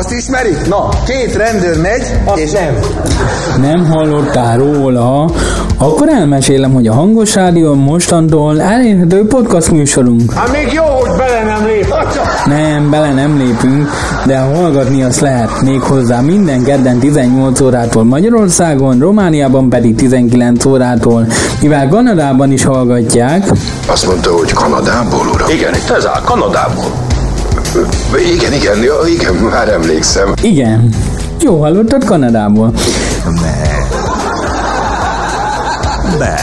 Azt ismeri? Na, két rendőr megy, Azt és nem. Nem hallottál róla? Akkor elmesélem, hogy a Hangos Rádió mostantól elérhető podcast műsorunk. Hát még jó, hogy bele nem lép. Nem, bele nem lépünk, de hallgatni azt lehet még hozzá minden kedden 18 órától Magyarországon, Romániában pedig 19 órától, mivel Kanadában is hallgatják. Azt mondta, hogy Kanadából, uram? Igen, itt ez áll, Kanadából. Igen, igen, igen, már emlékszem. Igen, jó hallottad Kanadából.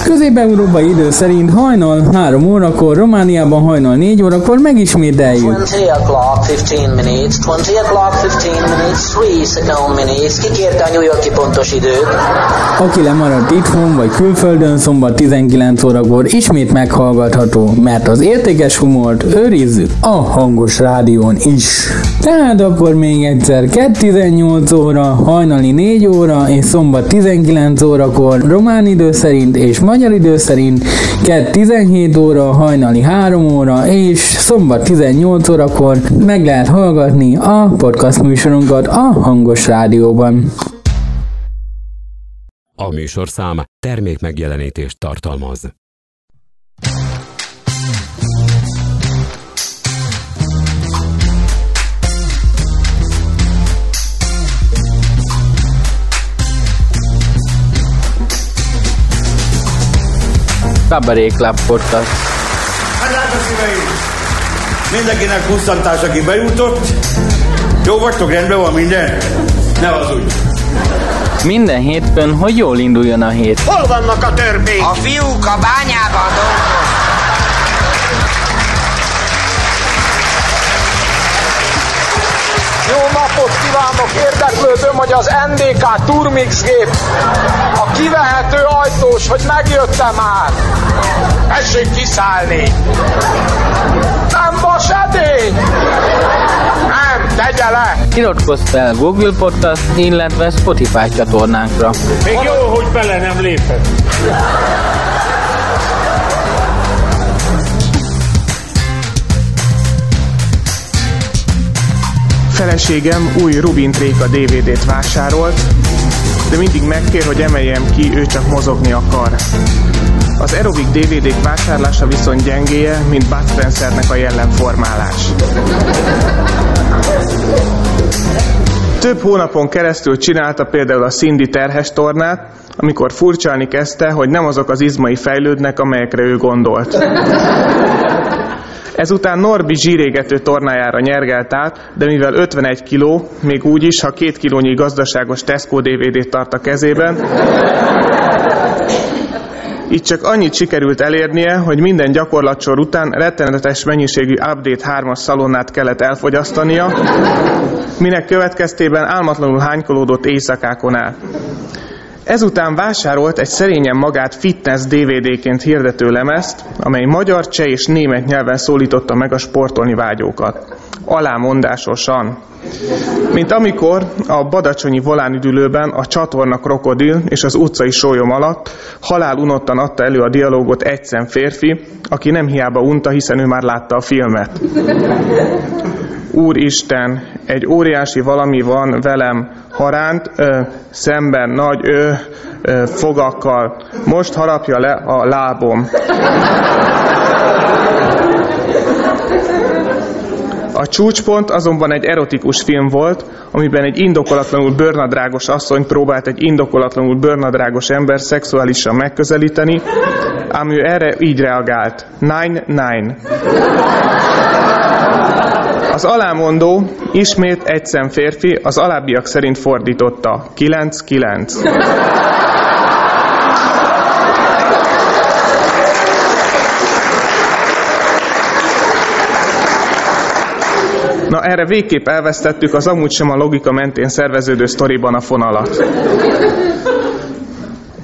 Közép-európai idő szerint hajnal 3 órakor, Romániában hajnal 4 órakor megismételjük. 20 o'clock, 15 minutes, 20 o'clock, 15 minutes, 3 second minutes. Ki kérte a New Yorki pontos időt? Aki lemaradt itthon vagy külföldön szombat 19 órakor ismét meghallgatható, mert az értékes humort őrizzük a hangos rádión is. Tehát akkor még egyszer 2.18 óra, hajnali 4 óra és szombat 19 órakor román idő szerint és magyar idő szerint 2.17 óra, hajnali 3 óra és szombat 18 órakor meg lehet hallgatni a podcast műsorunkat a hangos rádióban. A műsorszám termék megjelenítést tartalmaz. Cabaret Club Podcast. Hát drága szíveim! Mindenkinek pusztantás, aki bejutott. Jó vagytok, rendben van minden? Ne az úgy. Minden hétfőn, hogy jól induljon a hét. Hol vannak a törpék? A fiúk a bányában dolgoznak. Jó napot kívánok! Érdeklődöm, hogy az NDK Turmix gép a kivehető ajtós, hogy megjött-e már? Tessék kiszállni! Nem vas edény! Nem, tegye le! Iratkozz fel Google Podcast, illetve Spotify csatornánkra. Még jó, hogy bele nem lépett. Feleségem új Rubin Tréka DVD-t vásárolt, de mindig megkér, hogy emeljem ki, ő csak mozogni akar. Az Aerobic DVD-k vásárlása viszont gyengéje, mint Bud Spencernek a jellemformálás. Több hónapon keresztül csinálta például a Cindy terhes tornát, amikor furcsálni kezdte, hogy nem azok az izmai fejlődnek, amelyekre ő gondolt. Ezután Norbi zsírégető tornájára nyergelt át, de mivel 51 kiló, még úgy is, ha két kilónyi gazdaságos Tesco DVD-t tart a kezében, így csak annyit sikerült elérnie, hogy minden gyakorlatsor után rettenetes mennyiségű Update 3-as szalonnát kellett elfogyasztania, minek következtében álmatlanul hánykolódott éjszakákon át. Ezután vásárolt egy szerényen magát fitness DVD-ként hirdető lemezt, amely magyar, cseh és német nyelven szólította meg a sportolni vágyókat. Alámondásosan. Mint amikor a badacsonyi volánüdülőben a csatorna krokodil és az utcai sólyom alatt halál unottan adta elő a dialógot egy szem férfi, aki nem hiába unta, hiszen ő már látta a filmet. Úristen, egy óriási valami van velem haránt, ö, szemben nagy ö, ö, fogakkal. Most harapja le a lábom. A csúcspont azonban egy erotikus film volt, amiben egy indokolatlanul bőrnadrágos asszony próbált egy indokolatlanul bőrnadrágos ember szexuálisan megközelíteni, ám ő erre így reagált. Nine, nine. Az alámondó ismét egy szem férfi az alábbiak szerint fordította. 9-9. Na erre végképp elvesztettük az amúgy sem a logika mentén szerveződő sztoriban a fonalat.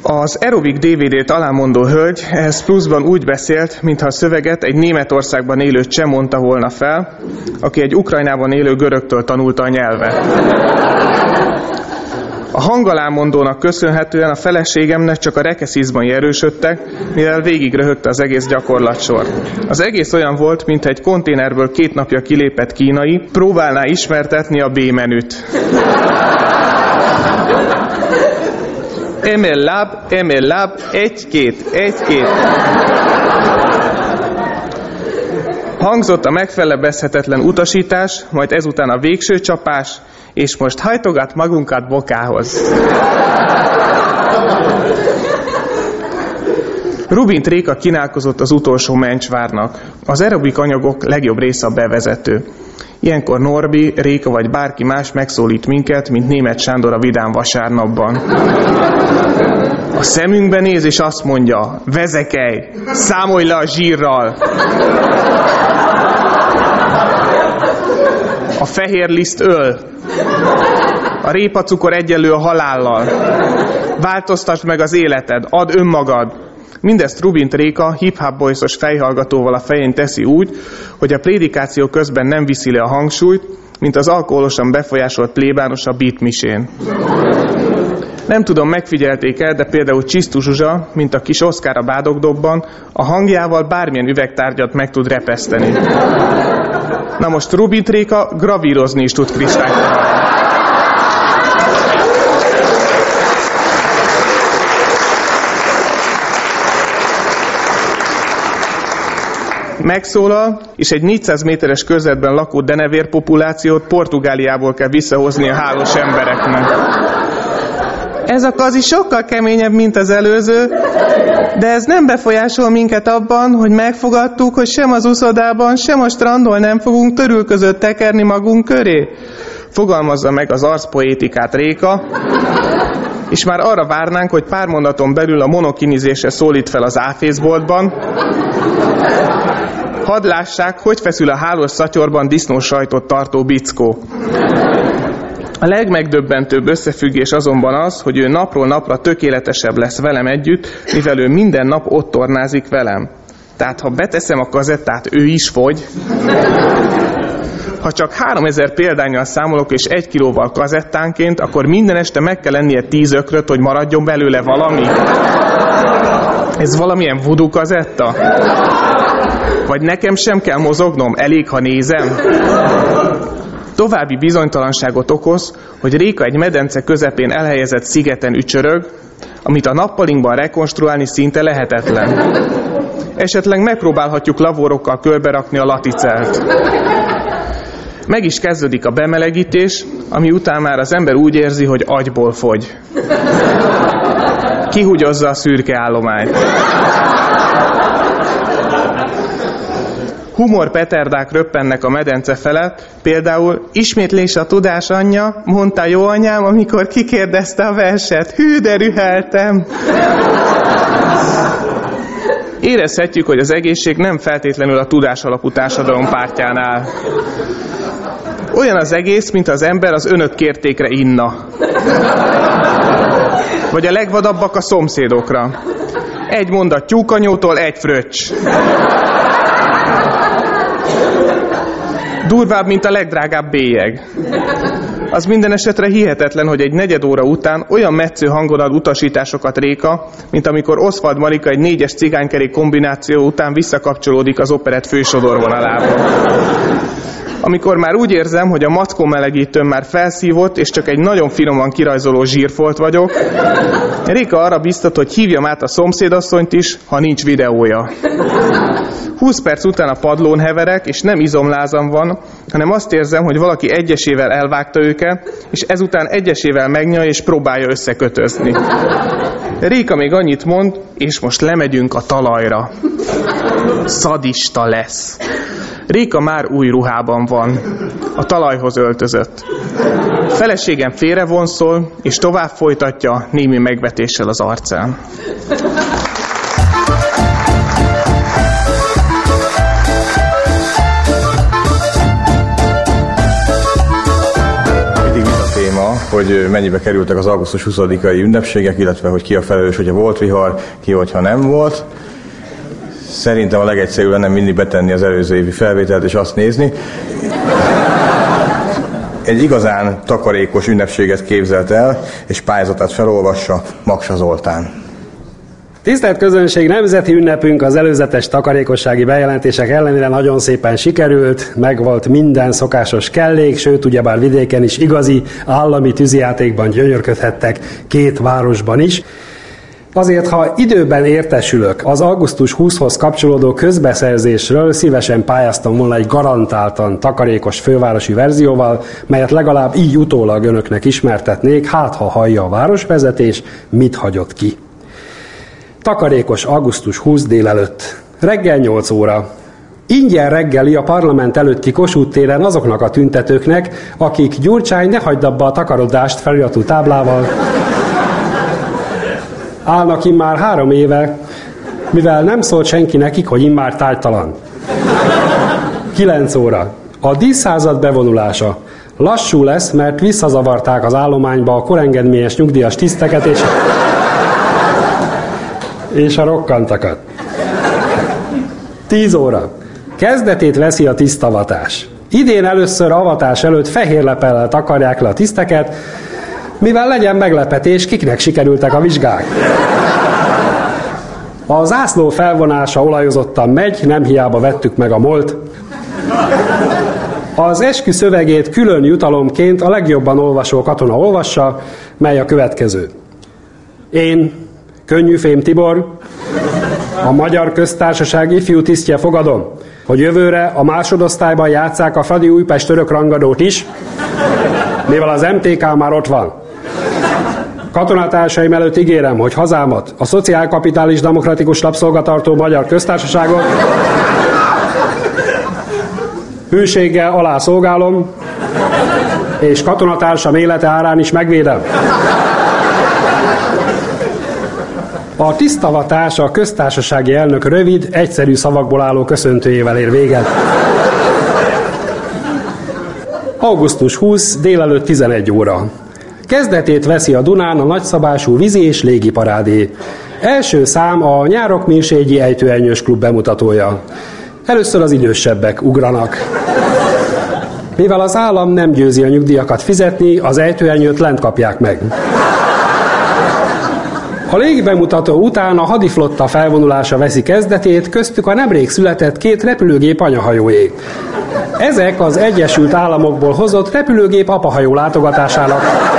Az Aerobic DVD-t alámondó hölgy ehhez pluszban úgy beszélt, mintha a szöveget egy Németországban élő cseh mondta volna fel, aki egy Ukrajnában élő görögtől tanulta a nyelvet. A hangalámondónak köszönhetően a feleségemnek csak a rekeszizmai erősödtek, mivel végig röhögte az egész gyakorlatsor. Az egész olyan volt, mint egy konténerből két napja kilépett kínai, próbálná ismertetni a B-menüt. Emel láb, emel láb, egy-két, egy-két. Hangzott a megfelebezhetetlen utasítás, majd ezután a végső csapás, és most hajtogat magunkat bokához. Rubin Tréka kínálkozott az utolsó mencsvárnak. Az aerobik anyagok legjobb része a bevezető. Ilyenkor Norbi, Réka vagy bárki más megszólít minket, mint német Sándor a Vidám vasárnapban. A szemünkbe néz és azt mondja, vezekelj, számolj le a zsírral. A fehér liszt öl. A répacukor egyenlő a halállal. Változtasd meg az életed, add önmagad. Mindezt Rubin Tréka hip-hop boysos fejhallgatóval a fején teszi úgy, hogy a prédikáció közben nem viszi le a hangsúlyt, mint az alkoholosan befolyásolt plébános a beatmisén. Nem tudom, megfigyelték el, de például Csisztu Zsuzsa, mint a kis Oszkár a bádogdobban, a hangjával bármilyen üvegtárgyat meg tud repeszteni. Na most Rubin Tréka gravírozni is tud kristályt. Megszólal, és egy 400 méteres körzetben lakó denevér populációt Portugáliából kell visszahozni a hálós embereknek. Ez a kazi sokkal keményebb, mint az előző, de ez nem befolyásol minket abban, hogy megfogadtuk, hogy sem az uszodában, sem a strandon nem fogunk törülközött tekerni magunk köré. Fogalmazza meg az arcpoétikát Réka, és már arra várnánk, hogy pár mondaton belül a monokinizésre szólít fel az áfészboltban, Hadd lássák, hogy feszül a hálós szatyorban disznós sajtot tartó bickó. A legmegdöbbentőbb összefüggés azonban az, hogy ő napról napra tökéletesebb lesz velem együtt, mivel ő minden nap ott tornázik velem. Tehát ha beteszem a kazettát, ő is fogy. Ha csak 3000 példányal számolok és egy kilóval kazettánként, akkor minden este meg kell lennie 10 ökröt, hogy maradjon belőle valami. Ez valamilyen voodoo kazetta? Vagy nekem sem kell mozognom, elég, ha nézem? További bizonytalanságot okoz, hogy Réka egy medence közepén elhelyezett szigeten ücsörög, amit a nappalinkban rekonstruálni szinte lehetetlen. Esetleg megpróbálhatjuk lavorokkal körberakni a laticelt. Meg is kezdődik a bemelegítés, ami után már az ember úgy érzi, hogy agyból fogy. Kihúgyozza a szürke állományt. Humor peterdák röppennek a medence felett, például ismétlés a tudás anyja, mondta jó anyám, amikor kikérdezte a verset. Hű, de rüheltem! Érezhetjük, hogy az egészség nem feltétlenül a tudás alapú társadalom pártján áll. Olyan az egész, mint az ember az önök kértékre inna. Vagy a legvadabbak a szomszédokra. Egy mondat tyúkanyótól, egy fröccs. Durvább, mint a legdrágább bélyeg. Az minden esetre hihetetlen, hogy egy negyed óra után olyan metsző hangon ad utasításokat Réka, mint amikor Oswald Marika egy négyes cigánykerék kombináció után visszakapcsolódik az operett fősodorvonalába. Amikor már úgy érzem, hogy a mackó melegítőm már felszívott, és csak egy nagyon finoman kirajzoló zsírfolt vagyok, Réka arra biztat, hogy hívjam át a szomszédasszonyt is, ha nincs videója. 20 perc után a padlón heverek, és nem izomlázam van, hanem azt érzem, hogy valaki egyesével elvágta őket, és ezután egyesével megnyalja és próbálja összekötözni. Réka még annyit mond, és most lemegyünk a talajra. Szadista lesz. Réka már új ruhában van. A talajhoz öltözött. Feleségem félrevonszol, és tovább folytatja némi megvetéssel az arcán. hogy mennyibe kerültek az augusztus 20-ai ünnepségek, illetve hogy ki a felelős, hogyha volt vihar, ki, hogyha nem volt. Szerintem a legegyszerűbb lenne mindig betenni az előző évi felvételt és azt nézni. egy igazán takarékos ünnepséget képzelt el, és pályázatát felolvassa Maksa Zoltán. Tisztelt közönség, nemzeti ünnepünk az előzetes takarékossági bejelentések ellenére nagyon szépen sikerült, megvolt minden szokásos kellék, sőt, ugyebár vidéken is igazi állami tűzijátékban gyönyörködhettek két városban is. Azért, ha időben értesülök az augusztus 20-hoz kapcsolódó közbeszerzésről, szívesen pályáztam volna egy garantáltan takarékos fővárosi verzióval, melyet legalább így utólag önöknek ismertetnék, hát ha hallja a városvezetés, mit hagyott ki. Takarékos augusztus 20 délelőtt. Reggel 8 óra. Ingyen reggeli a parlament előtti Kossuth téren azoknak a tüntetőknek, akik Gyurcsány ne hagyd abba a takarodást feliratú táblával. Állnak immár három éve, mivel nem szólt senki nekik, hogy immár tájtalan. 9 óra. A díszszázad bevonulása. Lassú lesz, mert visszazavarták az állományba a korengedményes nyugdíjas tiszteket, és és a rokkantakat. Tíz óra. Kezdetét veszi a tisztavatás. Idén először avatás előtt fehér lepellel takarják le a tiszteket, mivel legyen meglepetés, kiknek sikerültek a vizsgák. A zászló felvonása olajozottan megy, nem hiába vettük meg a molt. Az eskü szövegét külön jutalomként a legjobban olvasó katona olvassa, mely a következő. Én, Könnyűfém Tibor, a Magyar Köztársaság ifjú tisztje fogadom, hogy jövőre a másodosztályban játszák a Fradi Újpest török rangadót is, mivel az MTK már ott van. Katonatársaim előtt ígérem, hogy hazámat, a Szociálkapitális Demokratikus Lapszolgatartó Magyar Köztársaságot hűséggel alá szolgálom, és katonatársam élete árán is megvédem. A tisztavatás a köztársasági elnök rövid, egyszerű szavakból álló köszöntőjével ér véget. Augusztus 20, délelőtt 11 óra. Kezdetét veszi a Dunán a nagyszabású vízi és légi parádé. Első szám a Nyárok Mirségyi Ejtőelnyős Klub bemutatója. Először az idősebbek ugranak. Mivel az állam nem győzi a nyugdíjakat fizetni, az ejtőelnyőt lent kapják meg. A légibemutató után a hadiflotta felvonulása veszi kezdetét, köztük a nemrég született két repülőgép anyahajóé. Ezek az Egyesült Államokból hozott repülőgép apahajó látogatásának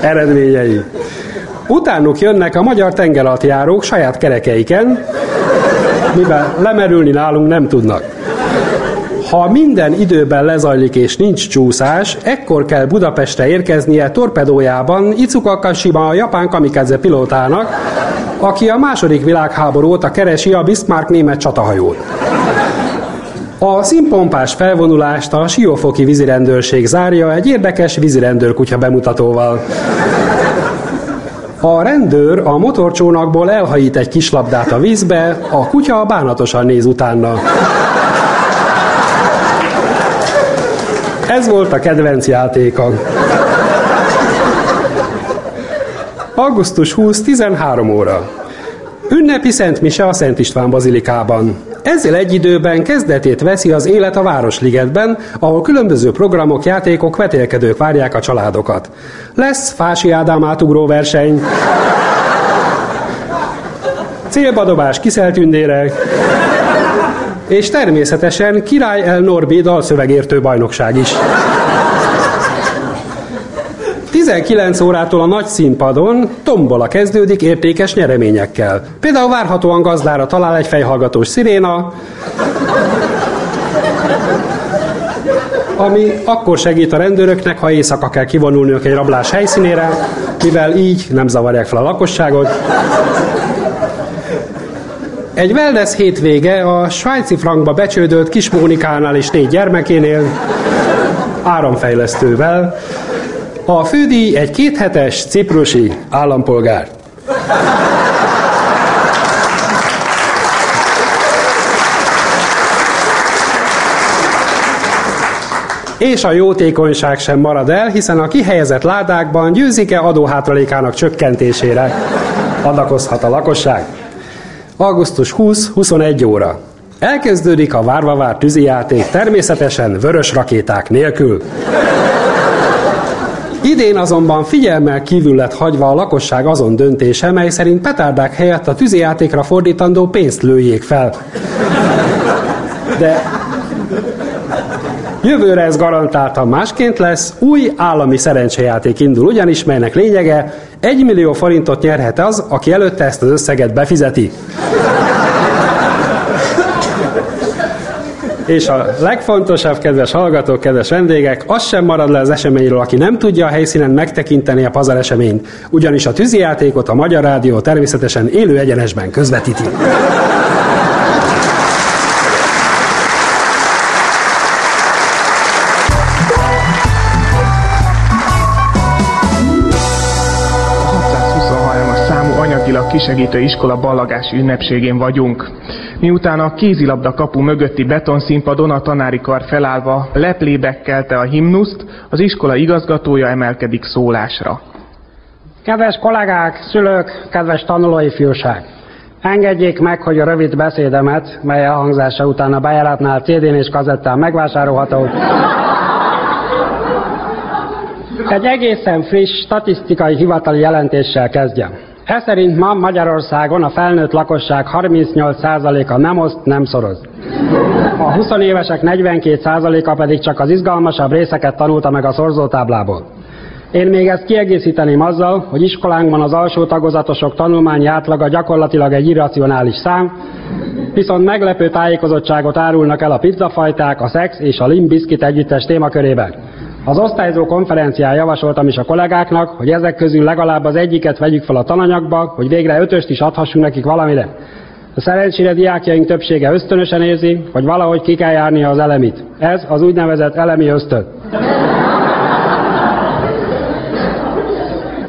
eredményei. Utánuk jönnek a magyar tengeralattjárók saját kerekeiken, mivel lemerülni nálunk nem tudnak. Ha minden időben lezajlik és nincs csúszás, ekkor kell Budapestre érkeznie torpedójában Icuka Kashima a japán kamikaze pilótának, aki a második világháború óta keresi a Bismarck német csatahajót. A színpompás felvonulást a Siófoki vízirendőrség zárja egy érdekes vízirendőr kutya bemutatóval. A rendőr a motorcsónakból elhajít egy kislabdát a vízbe, a kutya bánatosan néz utána. Ez volt a kedvenc játéka. Augusztus 20, 13 óra. Ünnepi Szent Mise a Szent István Bazilikában. Ezzel egy időben kezdetét veszi az élet a Városligetben, ahol különböző programok, játékok, vetélkedők várják a családokat. Lesz Fási Ádám átugró verseny, célbadobás kiszeltündérek, és természetesen Király El Norbi dalszövegértő bajnokság is. 19 órától a nagy színpadon tombola kezdődik értékes nyereményekkel. Például várhatóan gazdára talál egy fejhallgatós sziréna, ami akkor segít a rendőröknek, ha éjszaka kell kivonulniuk egy rablás helyszínére, mivel így nem zavarják fel a lakosságot. Egy wellness hétvége a svájci frankba becsődölt kis Mónikánál és négy gyermekénél, áramfejlesztővel. A fődíj egy kéthetes ciprusi állampolgár. És a jótékonyság sem marad el, hiszen a kihelyezett ládákban győzike adóhátralékának csökkentésére adakozhat a lakosság. Augusztus 20-21 óra. Elkezdődik a várva várt tűzijáték, természetesen vörös rakéták nélkül. Idén azonban figyelmel kívül lett hagyva a lakosság azon döntése, mely szerint petárdák helyett a tűzijátékra fordítandó pénzt lőjék fel. De Jövőre ez garantáltan másként lesz, új állami szerencsejáték indul ugyanis, melynek lényege 1 millió forintot nyerhet az, aki előtte ezt az összeget befizeti. És a legfontosabb, kedves hallgatók, kedves vendégek, az sem marad le az eseményről, aki nem tudja a helyszínen megtekinteni a pazar eseményt, ugyanis a tűzijátékot a Magyar Rádió természetesen élő egyenesben közvetíti. kisegítő iskola ballagás ünnepségén vagyunk. Miután a kézilabda kapu mögötti betonszínpadon a tanári kar felállva leplébekkelte a himnuszt, az iskola igazgatója emelkedik szólásra. Kedves kollégák, szülők, kedves tanulói fiúság! Engedjék meg, hogy a rövid beszédemet, mely elhangzása után a bejáratnál CD-n és kazettán megvásárolható, egy egészen friss statisztikai hivatali jelentéssel kezdjem. Ez szerint ma Magyarországon a felnőtt lakosság 38%-a nem oszt, nem szoroz. A 20 évesek 42%-a pedig csak az izgalmasabb részeket tanulta meg a szorzótáblából. Én még ezt kiegészíteném azzal, hogy iskolánkban az alsó tagozatosok tanulmányi átlaga gyakorlatilag egy irracionális szám, viszont meglepő tájékozottságot árulnak el a pizzafajták, a szex és a limbiskit együttes témakörében. Az osztályzó konferencián javasoltam is a kollégáknak, hogy ezek közül legalább az egyiket vegyük fel a tananyagba, hogy végre ötöst is adhassunk nekik valamire. A szerencsére diákjaink többsége ösztönösen érzi, hogy valahogy ki kell járnia az elemit. Ez az úgynevezett elemi ösztön.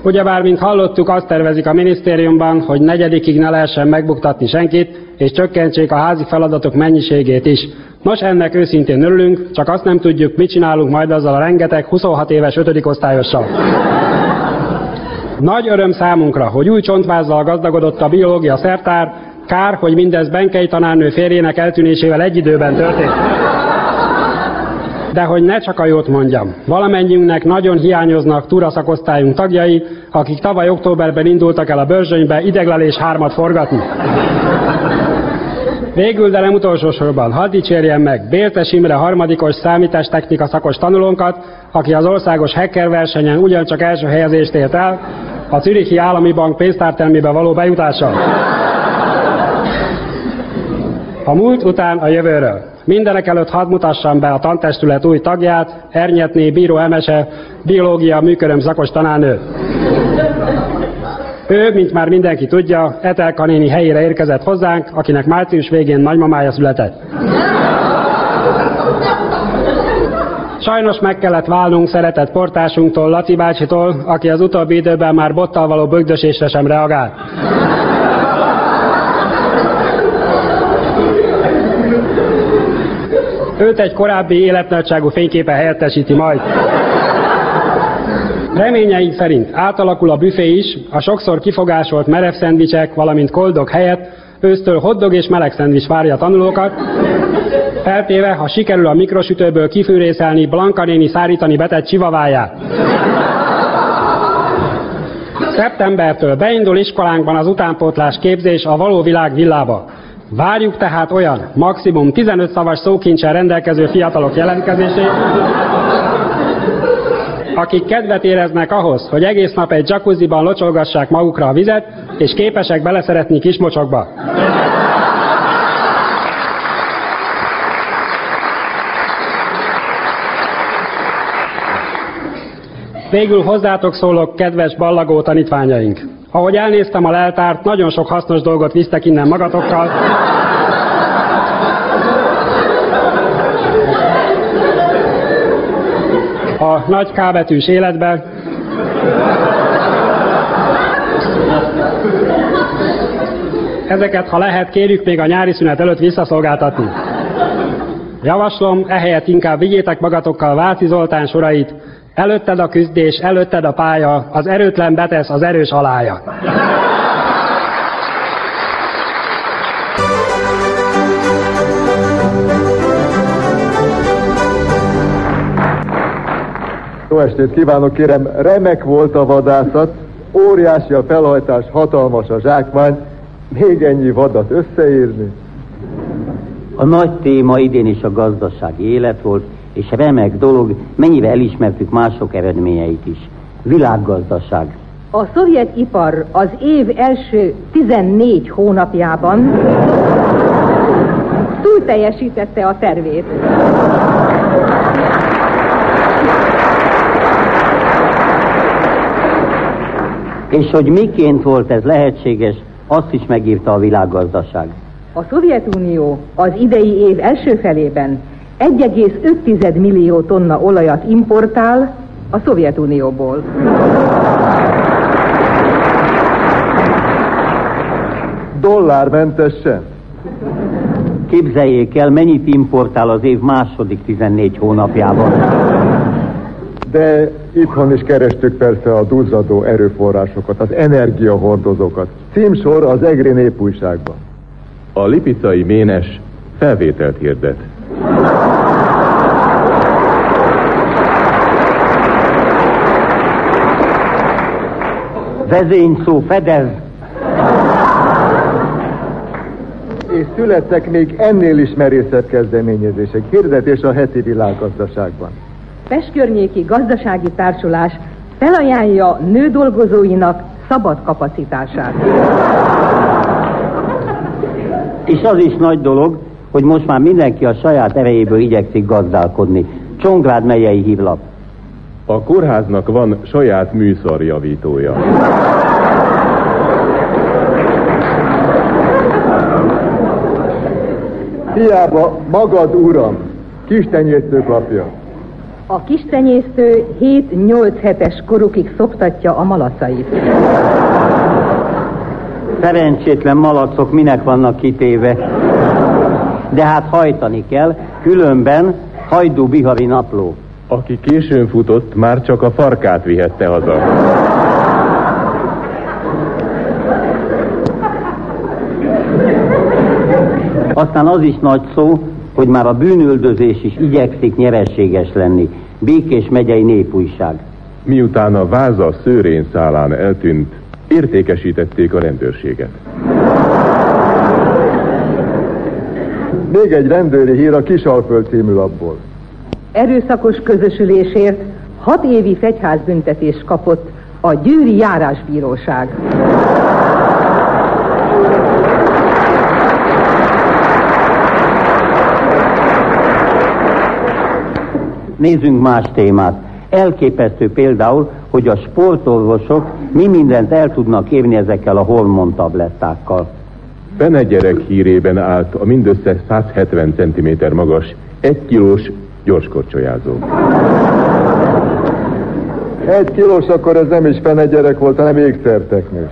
Ugyebár, mint hallottuk, azt tervezik a minisztériumban, hogy negyedikig ne lehessen megbuktatni senkit, és csökkentsék a házi feladatok mennyiségét is. Nos, ennek őszintén örülünk, csak azt nem tudjuk, mit csinálunk majd azzal a rengeteg 26 éves 5. osztályossal. Nagy öröm számunkra, hogy új csontvázzal gazdagodott a biológia szertár, kár, hogy mindez Benkei tanárnő férjének eltűnésével egy időben történt. De hogy ne csak a jót mondjam, valamennyiünknek nagyon hiányoznak túraszakosztályunk tagjai, akik tavaly októberben indultak el a bőrzsönybe ideglelés hármat forgatni. Végül, de nem utolsó sorban, hadd dicsérjem meg Bértes Imre harmadikos számítástechnika szakos tanulónkat, aki az országos hacker versenyen ugyancsak első helyezést ért el, a Zürichi Állami Bank pénztártermébe való bejutással. A múlt után a jövőről. Mindenek előtt hadd mutassam be a tantestület új tagját, Ernyetné Bíró Emese, biológia műköröm szakos tanárnő. Ő, mint már mindenki tudja, Etelka néni helyére érkezett hozzánk, akinek március végén nagymamája született. Sajnos meg kellett válnunk szeretett portásunktól, Laci bácsitól, aki az utóbbi időben már bottal való bögdösésre sem reagált. Őt egy korábbi életnagyságú fényképe helyettesíti majd. Reményeink szerint átalakul a büfé is, a sokszor kifogásolt merev szendvicsek, valamint koldog helyett ősztől hoddog és meleg szendvics várja a tanulókat, feltéve, ha sikerül a mikrosütőből kifűrészelni Blanka néni szárítani betett csivaváját. Szeptembertől beindul iskolánkban az utánpótlás képzés a való világ villába. Várjuk tehát olyan maximum 15 szavas szókincsel rendelkező fiatalok jelentkezését, akik kedvet éreznek ahhoz, hogy egész nap egy jacuzziban locsolgassák magukra a vizet, és képesek beleszeretni kismocsokba. Végül hozzátok szólok, kedves ballagó tanítványaink. Ahogy elnéztem a leltárt, nagyon sok hasznos dolgot visztek innen magatokkal. Nagy kábetűs életbe. Ezeket, ha lehet, kérjük még a nyári szünet előtt visszaszolgáltatni. Javaslom, ehelyett inkább vigyétek magatokkal Váci Zoltán sorait, Előtted a küzdés, előtted a pálya, az erőtlen betesz, az erős alája. Jó estét kívánok, kérem, remek volt a vadászat, óriási a felhajtás, hatalmas a zsákmány, még ennyi vadat összeírni. A nagy téma idén is a gazdasági élet volt, és remek dolog, mennyire elismertük mások eredményeit is. Világgazdaság. A szovjet ipar az év első 14 hónapjában túl teljesítette a tervét. És hogy miként volt ez lehetséges, azt is megírta a világgazdaság. A Szovjetunió az idei év első felében 1,5 millió tonna olajat importál a Szovjetunióból. Dollármentesen. Képzeljék el, mennyit importál az év második 14 hónapjában. De itthon is kerestük persze a duzzadó erőforrásokat, az energiahordozókat. Címsor az EGRI népújságban. A lipicai ménes felvételt hirdet. Vezényszó fedez. És születtek még ennél is merészebb kezdeményezések. Hirdetés a heti világgazdaságban. Pest környéki gazdasági társulás felajánlja nő dolgozóinak szabad kapacitását. És az is nagy dolog, hogy most már mindenki a saját erejéből igyekszik gazdálkodni. Csongrád megyei hívlap. A kórháznak van saját műszarjavítója. Hiába magad, uram, kistenyésztők lapja. A kistenyésztő 7-8 hetes korukig szoptatja a malacait. Szerencsétlen malacok minek vannak kitéve. De hát hajtani kell, különben hajdú bihari napló. Aki későn futott, már csak a farkát vihette haza. Aztán az is nagy szó, hogy már a bűnöldözés is igyekszik nyereséges lenni. Békés megyei népújság. Miután a váza szőrén szálán eltűnt, értékesítették a rendőrséget. Még egy rendőri hír a Kisalföld című labból. Erőszakos közösülésért hat évi fegyházbüntetést kapott a Győri Járásbíróság. Nézzünk más témát. Elképesztő például, hogy a sportorvosok mi mindent el tudnak érni ezekkel a hormontablettákkal. Benne gyerek hírében állt a mindössze 170 cm magas, egy kilós gyorskorcsolyázó. Egy kilós, akkor ez nem is fene gyerek volt, hanem ékszerteknős.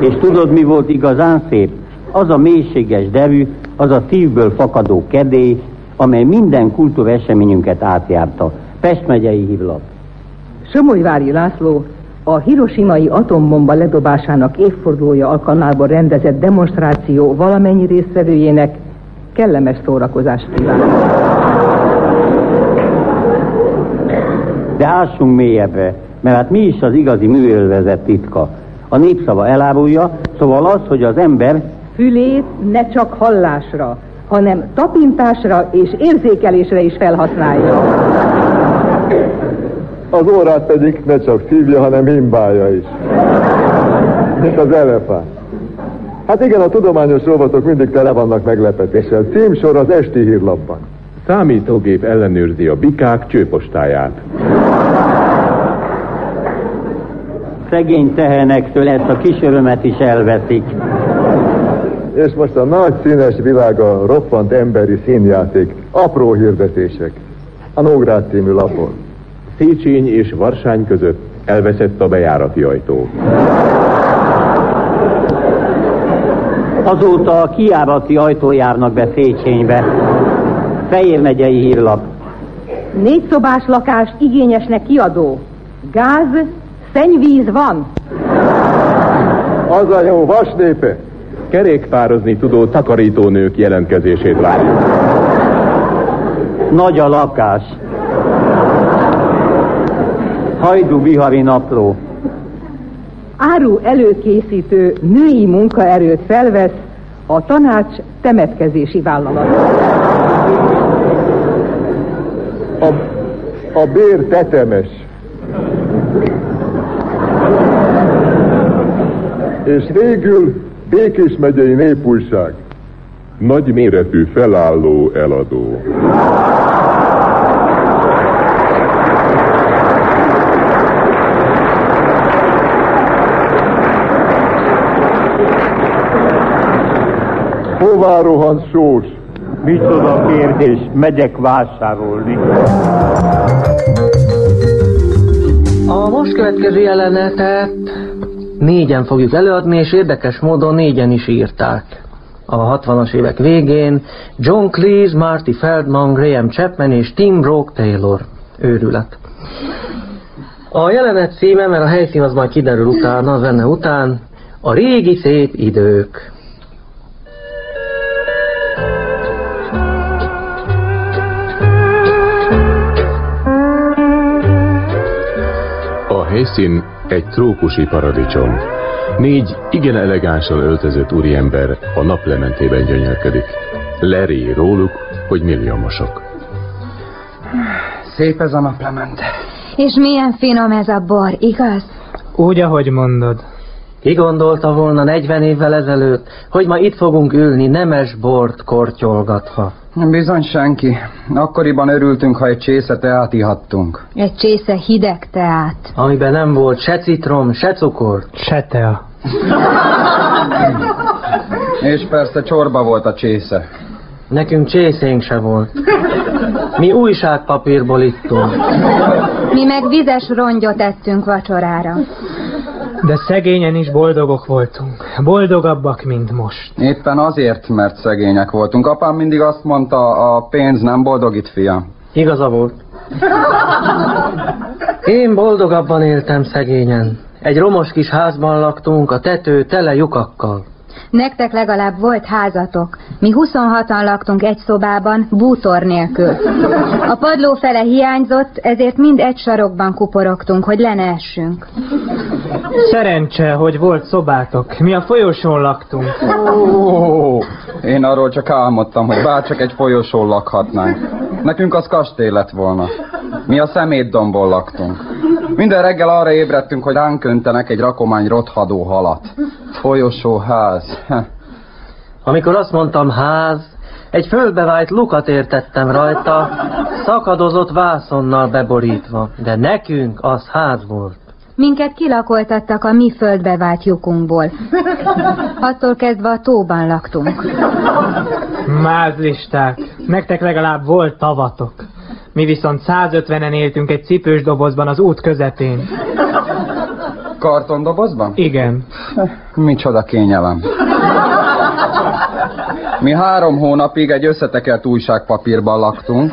És tudod, mi volt igazán szép? Az a mélységes devű, az a szívből fakadó kedély, amely minden kultúra eseményünket átjárta. Pest megyei hívlap. Somolyvári László a hiroshimai atombomba ledobásának évfordulója alkalmából rendezett demonstráció valamennyi résztvevőjének kellemes szórakozást kívánok. De ássunk mélyebbre, mert hát mi is az igazi műölvezet titka. A népszava elárulja, szóval az, hogy az ember fülét ne csak hallásra, hanem tapintásra és érzékelésre is felhasználja. Az órát pedig ne csak szívja, hanem himbálja is. Mint az elefánt. Hát igen, a tudományos robotok mindig tele vannak meglepetéssel. Címsor az esti hírlapban. Számítógép ellenőrzi a bikák csőpostáját. Szegény tehenektől ezt a kis örömet is elveszik. És most a nagy színes világ a roppant emberi színjáték. Apró hirdetések. A Nógrád című lapon. Széchenyi és Varsány között elveszett a bejárati ajtó. Azóta a kiárati ajtó járnak be Széchenybe. Fejér megyei hírlap. Négy szobás lakás igényesnek kiadó. Gáz, szennyvíz van. Az a jó, vasnépe. Kerékpározni tudó takarítónők jelentkezését várjuk. Nagy a lakás. Hajdú Bihari Napló. Áru előkészítő női munkaerőt felvesz a tanács temetkezési vállalat. A, a bér tetemes. És végül Békés megyei népújság. Nagy méretű felálló eladó. Hová rohan sós? Micsoda kérdés, megyek vásárolni. A most következő jelenetet négyen fogjuk előadni, és érdekes módon négyen is írták. A 60-as évek végén John Cleese, Marty Feldman, Graham Chapman és Tim Brooke Taylor. Őrület. A jelenet címe, mert a helyszín az majd kiderül utána, a zene után, a régi szép idők. A helyszín egy trópusi paradicsom. Négy igen elegánsan öltözött úriember a naplementében gyönyörködik. Leri róluk, hogy milliómosok. Szép ez a naplemente. És milyen finom ez a bor, igaz? Úgy, ahogy mondod. Ki gondolta volna 40 évvel ezelőtt, hogy ma itt fogunk ülni nemes bort kortyolgatva? Bizony senki. Akkoriban örültünk, ha egy csésze teát ihattunk. Egy csésze hideg teát. Amiben nem volt se citrom, se cukor. Se tea. És persze csorba volt a csésze. Nekünk csészénk se volt. Mi újságpapírból ittunk. Mi meg vizes rongyot ettünk vacsorára. De szegényen is boldogok voltunk. Boldogabbak, mint most. Éppen azért, mert szegények voltunk. Apám mindig azt mondta, a pénz nem boldogít, fiam. Igaza volt. Én boldogabban éltem szegényen. Egy romos kis házban laktunk, a tető tele lyukakkal. Nektek legalább volt házatok. Mi 26-an laktunk egy szobában, bútor nélkül. A padló fele hiányzott, ezért mind egy sarokban kuporogtunk, hogy le ne essünk. Szerencse, hogy volt szobátok. Mi a folyosón laktunk. Ó, én arról csak álmodtam, hogy bárcsak egy folyosón lakhatnánk. Nekünk az kastély lett volna. Mi a szemétdomból laktunk. Minden reggel arra ébredtünk, hogy ránk öntenek egy rakomány rothadó halat. Folyosó ház. Amikor azt mondtam ház, egy földbevált lukat értettem rajta, szakadozott vászonnal beborítva, de nekünk az ház volt. Minket kilakoltattak a mi földbe vált lyukunkból. Attól kezdve a tóban laktunk. Mázlisták, nektek legalább volt tavatok. Mi viszont 150-en éltünk egy cipős dobozban az út közepén. Kartondobozban? Igen. Micsoda kényelem. Mi három hónapig egy összetekert újságpapírban laktunk.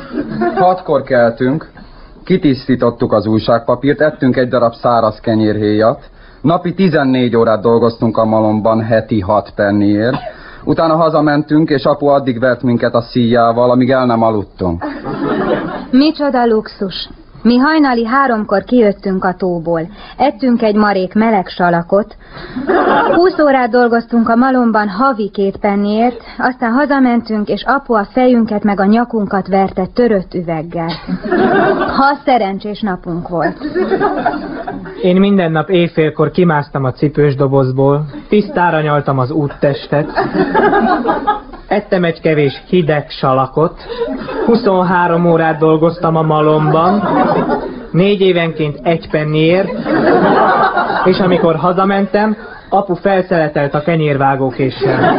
Hatkor keltünk, kitisztítottuk az újságpapírt, ettünk egy darab száraz kenyérhéjat, napi 14 órát dolgoztunk a malomban heti 6 penniért, utána hazamentünk, és apu addig vert minket a szíjával, amíg el nem aludtunk. Micsoda luxus. Mi hajnali háromkor kijöttünk a tóból. Ettünk egy marék meleg salakot. Húsz órát dolgoztunk a malomban havi két penniért, aztán hazamentünk, és apu a fejünket meg a nyakunkat verte törött üveggel. Ha szerencsés napunk volt. Én minden nap éjfélkor kimásztam a cipős dobozból, tisztára nyaltam az úttestet, ettem egy kevés hideg salakot, 23 órát dolgoztam a malomban, négy évenként egy penniért, és amikor hazamentem, apu felszeletelt a kenyérvágókéssel.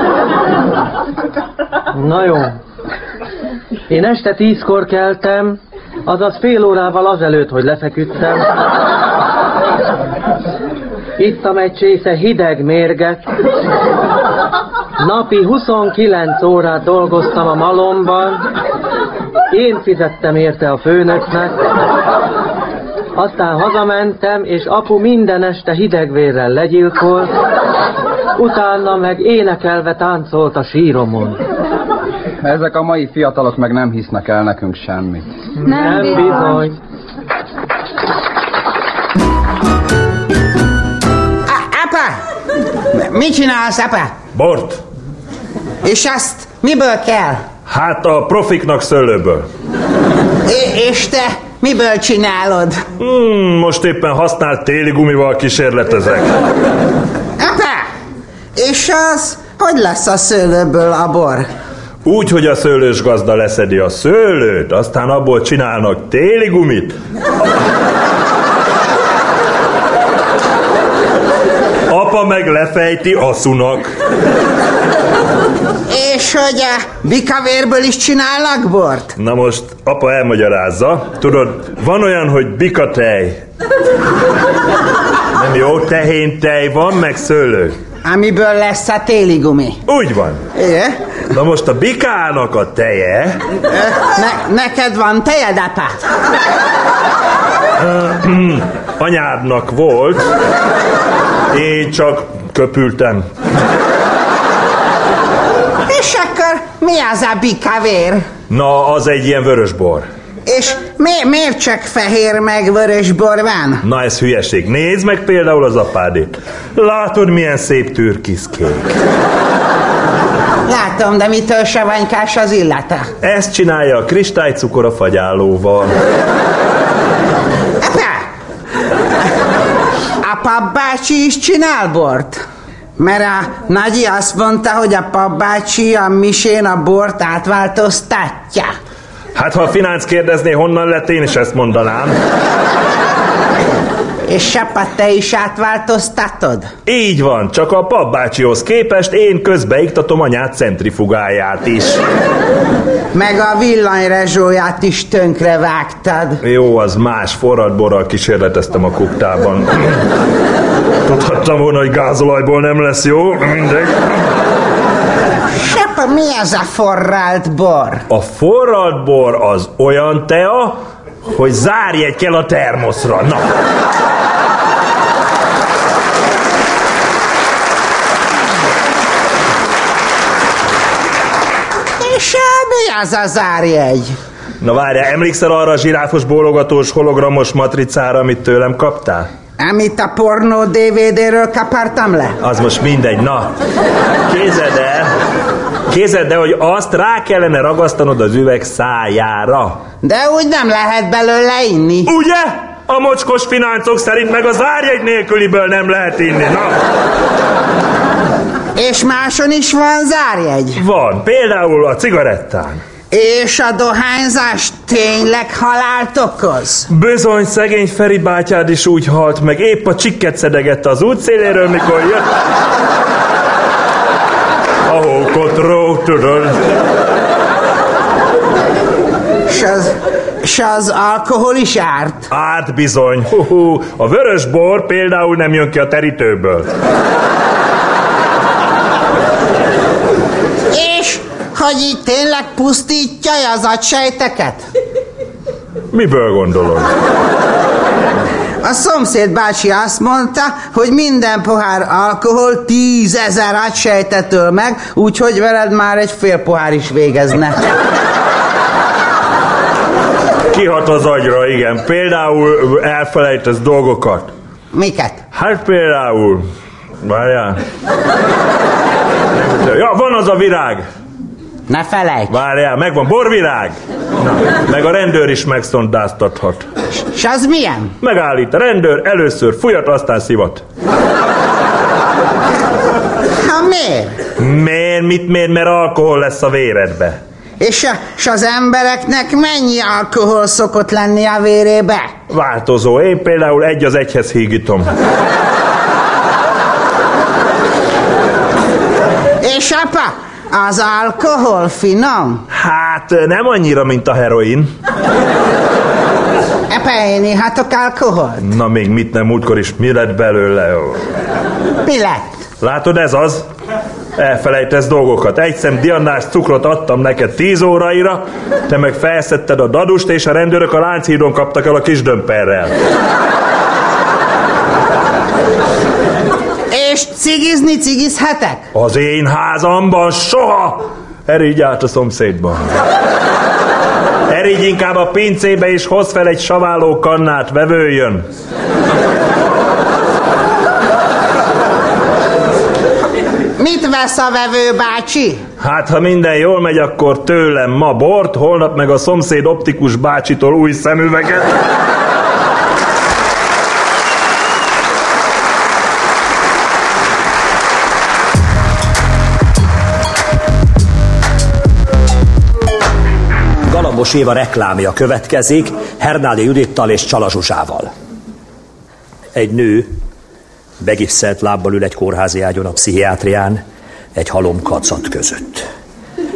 Na jó. Én este tízkor keltem, azaz fél órával azelőtt, hogy lefeküdtem. Ittam egy csésze hideg mérget. Napi 29 órát dolgoztam a malomban. Én fizettem érte a főnöknek. Aztán hazamentem, és apu minden este hidegvérrel legyilkolt, utána meg énekelve táncolt a síromon. Ezek a mai fiatalok meg nem hisznek el nekünk semmit. Nem bizony. Apa! Mit csinálsz, apa? Bort. És azt miből kell? Hát a profiknak szőlőből. É- és te miből csinálod? Hmm, most éppen használt téli gumival kísérletezek. Apa! És az, hogy lesz a szőlőből a bor? Úgy, hogy a szőlős gazda leszedi a szőlőt, aztán abból csinálnak téli gumit. Apa meg lefejti aszunak. És hogy a bikavérből is csinálnak bort? Na most apa elmagyarázza. Tudod, van olyan, hogy bikatej. Nem jó, tehéntej van, meg szőlő. Amiből lesz a téli gumi. Úgy van. Igen? Na most a bikának a teje... Ne, neked van tejed, apa? Hm, Anyádnak volt, én csak köpültem. És akkor mi az a bikavér? Na, az egy ilyen vörösbor. És mi, miért csak fehér meg vörös bor van? Na ez hülyeség. Nézd meg például az apádét. Látod, milyen szép türkiszkék. Látom, de mitől savanykás az illata? Ezt csinálja a kristálycukor a fagyálóval. A papbácsi is csinál bort? Mert a nagyi azt mondta, hogy a papbácsi a misén a bort átváltoztatja. Hát ha a finánc kérdezné, honnan lett, én is ezt mondanám. És Sapa, te is átváltoztatod? Így van, csak a papbácsihoz képest én közbeiktatom anyát centrifugáját is. Meg a villanyrezsóját is tönkre vágtad. Jó, az más, forradborral kísérleteztem a kuktában. Tudhattam volna, hogy gázolajból nem lesz jó, mindegy. Sapa, mi az a forrált bor? A forralt bor az olyan tea, hogy zárj egy kell a termoszra. Na. És a, mi az a zárjegy? Na várjál, emlékszel arra a zsiráfos bólogatós hologramos matricára, amit tőlem kaptál? Amit a pornó DVD-ről kapartam le? Az most mindegy, na. Kézed el, kézed el, hogy azt rá kellene ragasztanod az üveg szájára. De úgy nem lehet belőle inni. Ugye? A mocskos fináncok szerint meg az árjegy nélküliből nem lehet inni, na. És máson is van zárjegy? Van, például a cigarettán. És a dohányzás tényleg halált okoz? Bizony, szegény Feri bátyád is úgy halt meg, épp a csikket szedegette az útszéléről, mikor jött. A hókotró, tudod. S az, s az alkohol is árt? Hát bizony, hú, hú, a vörös bor például nem jön ki a terítőből. És hogy így tényleg pusztítja az agysejteket? Miből gondolod? A szomszéd bácsi azt mondta, hogy minden pohár alkohol tízezer agysejtet öl meg, úgyhogy veled már egy fél pohár is végezne. Kihat az agyra, igen. Például elfelejtesz dolgokat. Miket? Hát például... Várjál. Ja, van az a virág. Ne felejts. Várjál, megvan, borvirág. Na, meg a rendőr is megszondáztathat. S az milyen? Megállít a rendőr, először fújat, aztán szivat. Ha miért? Miért, mit miért, mert alkohol lesz a véredbe. És, a, és az embereknek mennyi alkohol szokott lenni a vérébe? Változó. Én például egy az egyhez hígítom. És apa, az alkohol finom? Hát nem annyira, mint a heroin. Apa, én ihatok alkoholt? Na még mit nem múltkor is, mi lett belőle? Mi lett? Látod, ez az? Elfelejtesz dolgokat. Egy szem diannás cukrot adtam neked tíz óraira, te meg felszedted a dadust, és a rendőrök a Lánchídon kaptak el a kis És cigizni cigizhetek? Az én házamban soha! Erigy át a szomszédba. Erigy inkább a pincébe, és hoz fel egy saváló kannát, vevőjön. Mit vesz a vevő bácsi? Hát, ha minden jól megy, akkor tőlem ma bort, holnap meg a szomszéd optikus bácsitól új szemüveget. Galambos Éva reklámja következik Hernádi Judittal és Csalazsuzsával. Egy nő begipszelt lábbal ül egy kórházi ágyon a pszichiátrián, egy halom kacat között.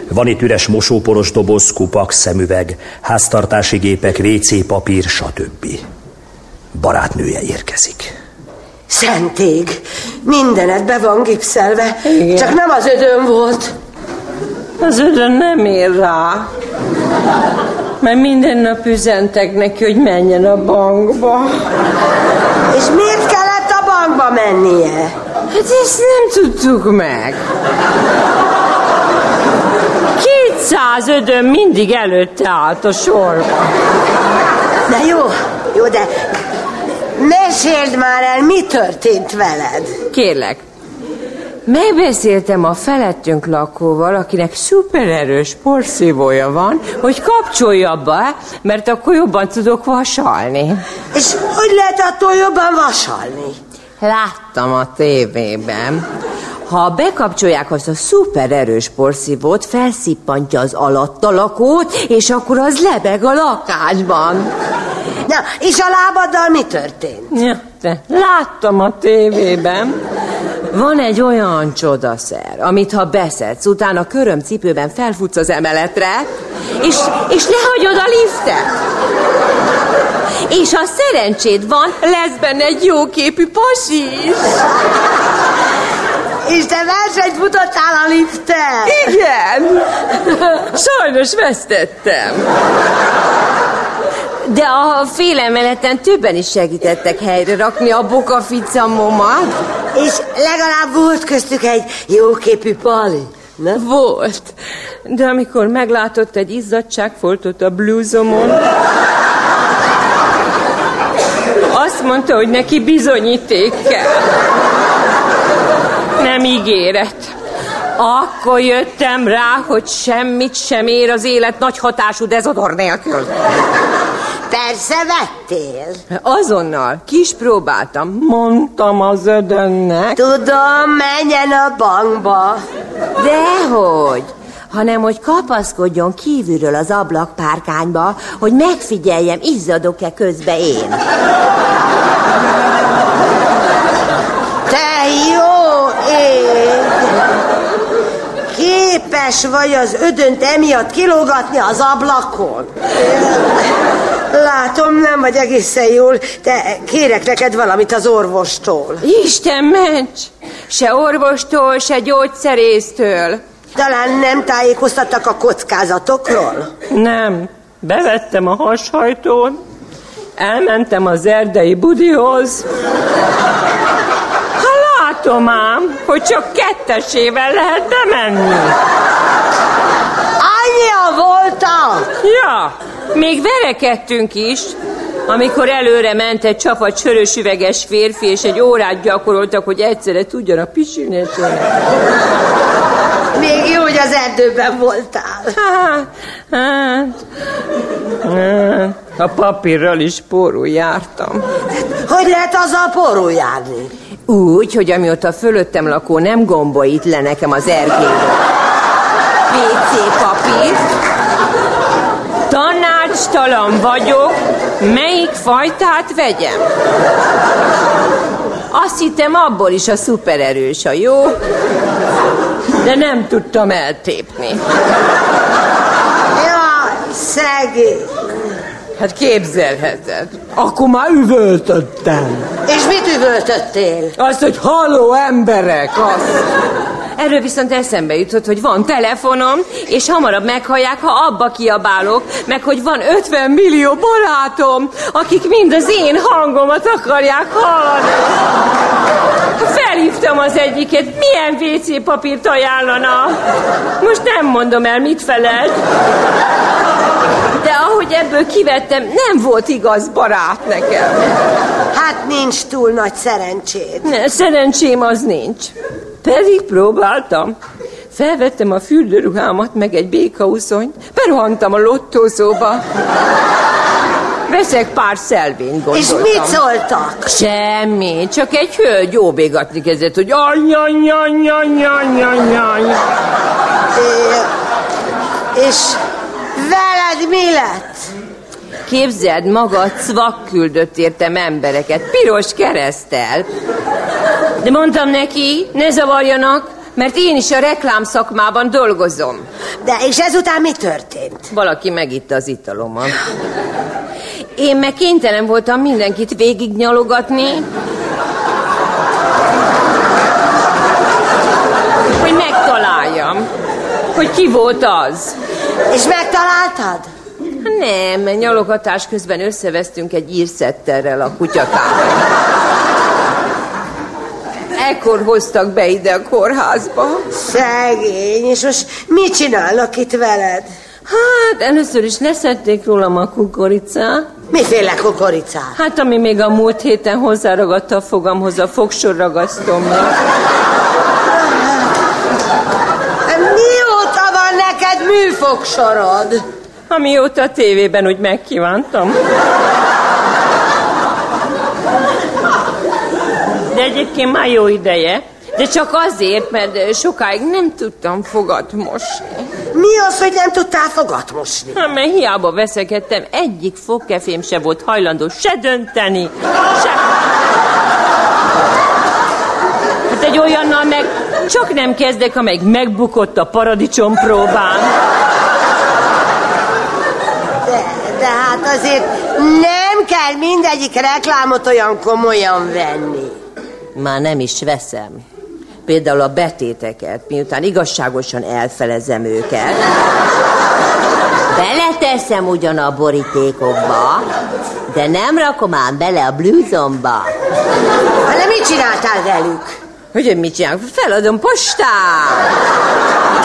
Van itt üres mosóporos doboz, kupak, szemüveg, háztartási gépek, WC papír, stb. Barátnője érkezik. Szentég, mindened be van gipszelve, Igen. csak nem az ödön volt. Az ödön nem ér rá. Mert minden nap üzentek neki, hogy menjen a bankba. És miért kellett a bankba mennie? Hát ezt nem tudtuk meg. 200 ödön mindig előtte állt a sorba. Na jó, jó, de meséld már el, mi történt veled? Kérlek, megbeszéltem a felettünk lakóval, akinek szupererős porszívója van, hogy kapcsolja be, mert akkor jobban tudok vasalni. És hogy lehet attól jobban vasalni? Láttam a tévében. Ha bekapcsolják azt a szupererős porszívót, felszippantja az alattalakót, és akkor az lebeg a lakásban. Na, és a lábaddal mi történt? Ja, de láttam a tévében. Van egy olyan csodaszer, amit ha beszedsz, utána körömcipőben felfutsz az emeletre, és, és lehagyod a liftet. És ha szerencséd van, lesz benne egy jóképű pasi is. És te versenyt futottál a liften? Igen. Sajnos vesztettem. De a félemeleten többen is segítettek helyre rakni a bokaficamomat. És legalább volt köztük egy jóképű pali. Ne? Volt. De amikor meglátott egy izzadságfoltot a blúzomon, azt mondta, hogy neki bizonyíték kell. Nem ígéret. Akkor jöttem rá, hogy semmit sem ér az élet nagy hatású dezodor nélkül. Persze vettél. Azonnal kis próbáltam, mondtam az ödönnek. Tudom, menjen a bankba. Dehogy, hanem hogy kapaszkodjon kívülről az ablakpárkányba, hogy megfigyeljem, izzadok-e közbe én. Te jó ég! Képes vagy az ödönt emiatt kilógatni az ablakon? Látom, nem vagy egészen jól, de kérek neked valamit az orvostól. Isten ments! Se orvostól, se gyógyszerésztől. Talán nem tájékoztattak a kockázatokról? Nem. Bevettem a hashajtón, elmentem az erdei budihoz. Ha látom ám, hogy csak kettesével lehet bemenni. Annyian voltak? Ja, még verekedtünk is, amikor előre ment egy csapat sörös üveges férfi, és egy órát gyakoroltak, hogy egyszerre tudjanak pisilni. és. Még jó, hogy az erdőben voltál. Hát, hát, hát, a papírral is porul jártam. Hogy lehet azzal porul járni? Úgy, hogy amióta fölöttem lakó nem gombolít le nekem az erkélyről. WC papír. Tanácstalan vagyok, melyik fajtát vegyem. Azt hittem, abból is a szupererős a jó, de nem tudtam eltépni. Jaj, szegény. Hát képzelheted. Akkor már üvöltöttem. És mit üvöltöttél? Azt, hogy halló emberek, azt. Erről viszont eszembe jutott, hogy van telefonom, és hamarabb meghallják, ha abba kiabálok, meg hogy van 50 millió barátom, akik mind az én hangomat akarják hallani. Felhívtam az egyiket, milyen WC papírt ajánlana. Most nem mondom el, mit felelt. De ahogy ebből kivettem, nem volt igaz barát nekem. Hát nincs túl nagy szerencséd. Ne, szerencsém az nincs. Pedig próbáltam. Felvettem a fürdőruhámat, meg egy békauszonyt, berohantam a lottózóba. Veszek pár szelvényt, gondoltam. És mit szóltak? Semmi, csak egy hölgy óbégatni kezdett, hogy anyanyanyanyanyanyany. És veled mi lett? Képzeld magad, cvak küldött értem embereket, piros keresztel. De mondtam neki, ne zavarjanak, mert én is a reklám szakmában dolgozom. De és ezután mi történt? Valaki megitta az italomat. Én meg kénytelen voltam mindenkit végignyalogatni, hogy megtaláljam, hogy ki volt az. És megtaláltad? Nem, mert nyalogatás közben összevesztünk egy írszetterrel a kutyatában. Ekkor hoztak be ide a kórházba. Szegény, és most mit csinálnak itt veled? Hát először is leszették rólam a kukoricát. Miféle kukoricát? Hát ami még a múlt héten hozzáragadta a fogamhoz a fogsorragasztomra. Mióta van neked műfogsorod? Amióta a tévében úgy megkívántam. De egyébként már jó ideje. De csak azért, mert sokáig nem tudtam fogat mosni. Mi az, hogy nem tudtál fogat mosni? Hát, mert hiába veszekedtem, egyik fogkefém se volt hajlandó se dönteni, se... Hát egy olyannal meg csak nem kezdek, amelyik megbukott a paradicsom próbán. De, de hát azért nem kell mindegyik reklámot olyan komolyan venni. Már nem is veszem. Például a betéteket, miután igazságosan elfelezem őket. Beleteszem ugyan a borítékokba, de nem rakom ám bele a blúzomba. De mit csináltál velük? Hogy mit csinálok? Feladom postán.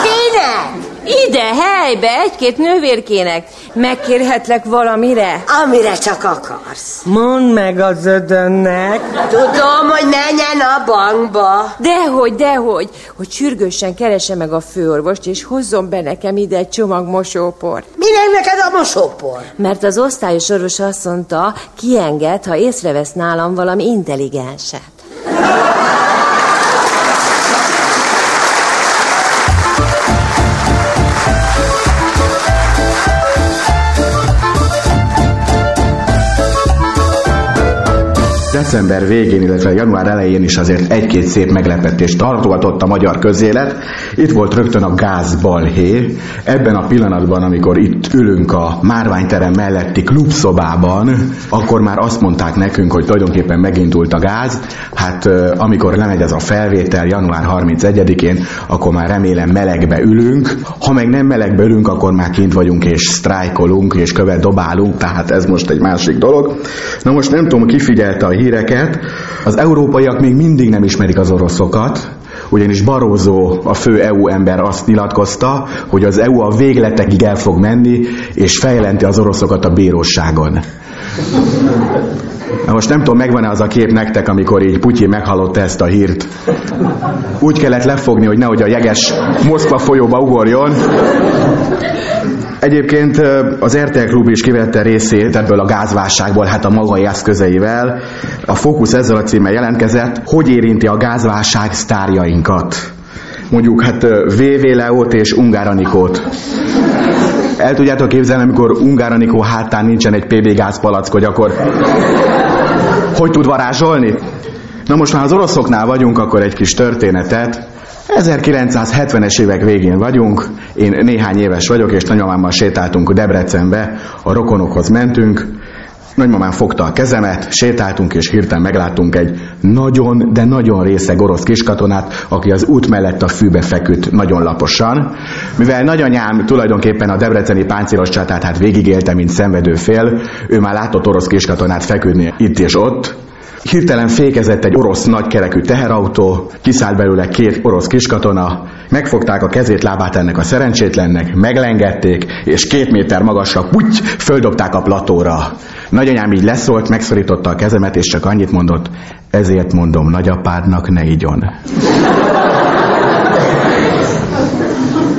Kinek? Ide, helybe, egy-két nővérkének. Megkérhetlek valamire? Amire csak akarsz. Mondd meg az ödönnek. Tudom, hogy menjen a bankba. Dehogy, dehogy, hogy sürgősen keresse meg a főorvost, és hozzon be nekem ide egy csomag mosóport. Minek neked a mosópor? Mert az osztályos orvos azt mondta, kienged, ha észrevesz nálam valami intelligenset. December végén, illetve január elején is azért egy-két szép meglepetést tartogatott a magyar közélet. Itt volt rögtön a gázbalhé. Ebben a pillanatban, amikor itt ülünk a márványterem melletti klubszobában, akkor már azt mondták nekünk, hogy tulajdonképpen megindult a gáz. Hát amikor lemegy ez a felvétel január 31-én, akkor már remélem melegbe ülünk. Ha meg nem melegbe ülünk, akkor már kint vagyunk és sztrájkolunk és követ dobálunk, tehát ez most egy másik dolog. Na most nem tudom, ki figyelte a híreket. Az európaiak még mindig nem ismerik az oroszokat, ugyanis Barózó, a fő EU ember azt nyilatkozta, hogy az EU a végletekig el fog menni, és fejlenti az oroszokat a bíróságon. Na most nem tudom, megvan-e az a kép nektek, amikor így Putyin meghallotta ezt a hírt. Úgy kellett lefogni, hogy nehogy a jeges Moszkva folyóba ugorjon. Egyébként az RTL Klub is kivette részét ebből a gázválságból, hát a magai eszközeivel. A Fókusz ezzel a címmel jelentkezett, hogy érinti a gázválság sztárjainkat. Mondjuk hát VV Leót és Ungár Anikót. El tudjátok képzelni, amikor Ungár Anikó hátán nincsen egy PB gázpalack, hogy akkor hogy tud varázsolni? Na most már az oroszoknál vagyunk, akkor egy kis történetet. 1970-es évek végén vagyunk, én néhány éves vagyok, és nagymamámmal sétáltunk Debrecenbe, a rokonokhoz mentünk, Nagymamám fogta a kezemet, sétáltunk, és hirtelen megláttunk egy nagyon, de nagyon részeg orosz kiskatonát, aki az út mellett a fűbe feküdt nagyon laposan. Mivel nagyanyám tulajdonképpen a debreceni páncélos csatát hát végigélte, mint szenvedő fél, ő már látott orosz kiskatonát feküdni itt és ott, Hirtelen fékezett egy orosz nagykerekű teherautó, kiszállt belőle két orosz kiskatona, megfogták a kezét, lábát ennek a szerencsétlennek, meglengették, és két méter magasra puty, földobták a platóra. Nagyanyám így leszólt, megszorította a kezemet, és csak annyit mondott, ezért mondom nagyapádnak, ne igyon.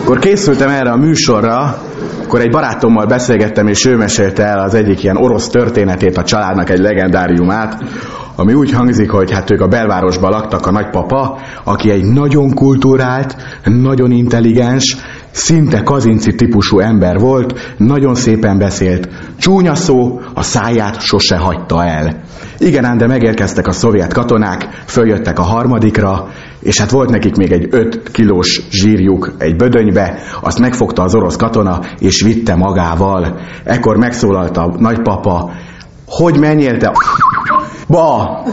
Akkor készültem erre a műsorra, akkor egy barátommal beszélgettem, és ő mesélte el az egyik ilyen orosz történetét, a családnak egy legendáriumát, ami úgy hangzik, hogy hát ők a belvárosban laktak, a nagypapa, aki egy nagyon kultúrált, nagyon intelligens, szinte kazinci típusú ember volt, nagyon szépen beszélt, csúnya szó, a száját sose hagyta el. Igen, ám de megérkeztek a szovjet katonák, följöttek a harmadikra, és hát volt nekik még egy 5 kilós zsírjuk egy bödönybe, azt megfogta az orosz katona, és vitte magával. Ekkor megszólalt a nagypapa, hogy menjél te Ba!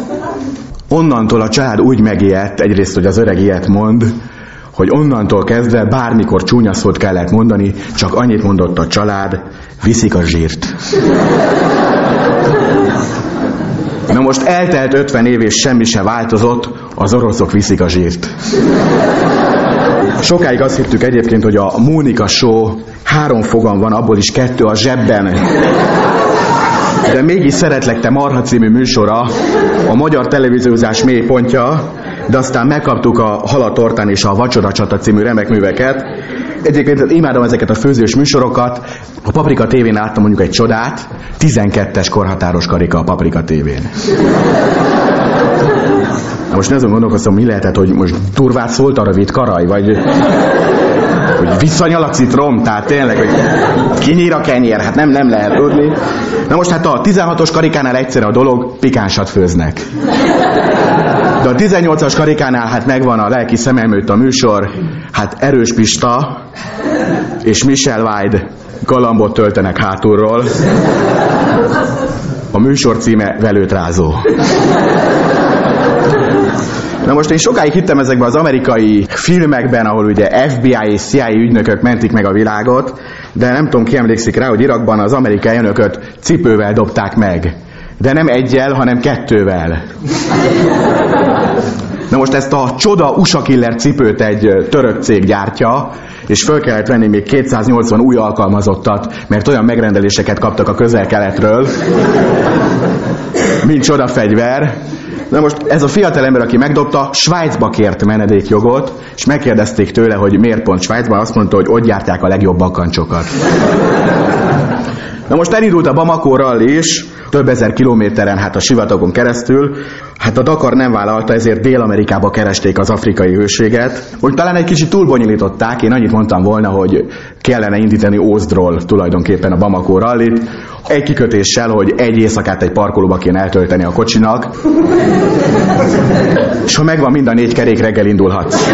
Onnantól a család úgy megijedt, egyrészt, hogy az öreg ilyet mond, hogy onnantól kezdve bármikor csúnya szót kellett mondani, csak annyit mondott a család, viszik a zsírt. Na most eltelt 50 év és semmi se változott, az oroszok viszik a zsírt. Sokáig azt hittük egyébként, hogy a Mónika show három fogam van, abból is kettő a zsebben. De mégis szeretlek te Marha című műsora, a magyar televíziózás mélypontja, de aztán megkaptuk a Halatortán és a Vacsora Csata című remek műveket. Egyébként imádom ezeket a főzős műsorokat. A Paprika tévén láttam mondjuk egy csodát, 12-es korhatáros karika a Paprika tévén. Most azon gondolkoztam, mi lehetett, hogy most durvát szólt a rövid karaj, vagy visszanyal a citrom, tehát tényleg, hogy kinyír a kenyér, hát nem, nem lehet tudni. Na most hát a 16-os karikánál egyszerre a dolog, pikánsat főznek. De a 18-as karikánál hát megvan a lelki szemelmőt a műsor, hát Erős Pista és Michel Wide galambot töltenek hátulról. A műsor címe Velőtrázó. Na most én sokáig hittem ezekben az amerikai filmekben, ahol ugye FBI és CIA ügynökök mentik meg a világot, de nem tudom ki emlékszik rá, hogy Irakban az amerikai önököt cipővel dobták meg. De nem egyel, hanem kettővel. Na most ezt a csoda USA Killer cipőt egy török cég gyártja, és föl kellett venni még 280 új alkalmazottat, mert olyan megrendeléseket kaptak a közel-keletről, mint csoda fegyver. Na most ez a fiatal ember, aki megdobta, Svájcba kért menedékjogot, és megkérdezték tőle, hogy miért pont Svájcban, azt mondta, hogy ott gyártják a legjobb bakancsokat. Na most elindult a Bamako rally is, több ezer kilométeren, hát a sivatagon keresztül. Hát a Dakar nem vállalta, ezért Dél-Amerikába keresték az afrikai hőséget. Úgy talán egy kicsit túlbonyolították, én annyit mondtam volna, hogy kellene indítani Ózdról tulajdonképpen a Bamako rallit. Egy kikötéssel, hogy egy éjszakát egy parkolóba kéne eltölteni a kocsinak. És ha megvan mind a négy kerék, reggel indulhatsz.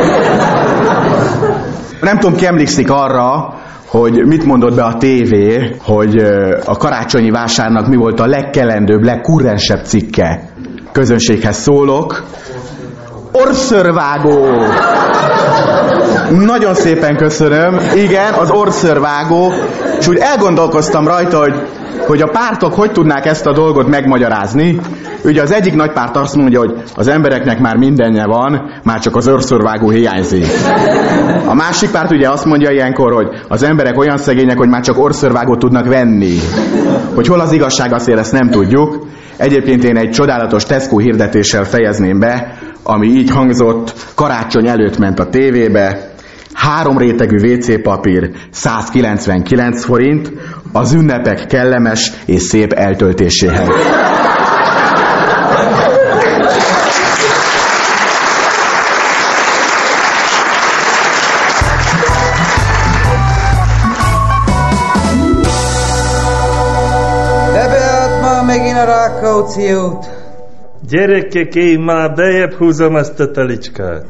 Nem tudom, ki emlékszik arra, hogy mit mondott be a tévé, hogy a karácsonyi vásárnak mi volt a legkelendőbb, legkurrensebb cikke. Közönséghez szólok. Orszörvágó! Nagyon szépen köszönöm. Igen, az orszörvágó. És úgy elgondolkoztam rajta, hogy, hogy a pártok hogy tudnák ezt a dolgot megmagyarázni. Ugye az egyik nagy párt azt mondja, hogy az embereknek már mindenje van, már csak az orszörvágó hiányzik. A másik párt ugye azt mondja ilyenkor, hogy az emberek olyan szegények, hogy már csak orszörvágót tudnak venni. Hogy hol az igazság, azért ezt nem tudjuk. Egyébként én egy csodálatos Tesco hirdetéssel fejezném be, ami így hangzott, karácsony előtt ment a tévébe, három rétegű WC papír 199 forint, az ünnepek kellemes és szép eltöltéséhez. Bebeállt már megint a Rákóczi út. Gyerekek, én már bejebb húzom azt a talicskát.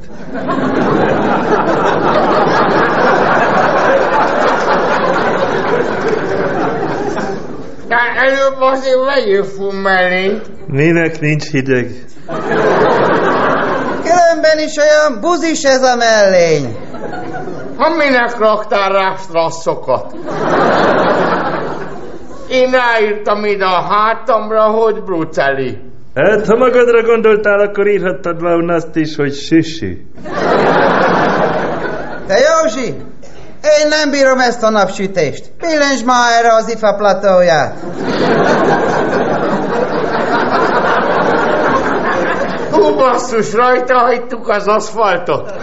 Hát előbb azért vegyél fum mellé. Minek nincs hideg? Különben is olyan buzis ez a mellény. Ha minek raktál rá strasszokat? Én ráírtam ide a hátamra, hogy bruceli. Hát, ha magadra gondoltál, akkor írhattad volna azt is, hogy sisi. Te Józsi, én nem bírom ezt a napsütést. Billens már erre az ifa platóját. Hú, basszus, rajta hagytuk az aszfaltot.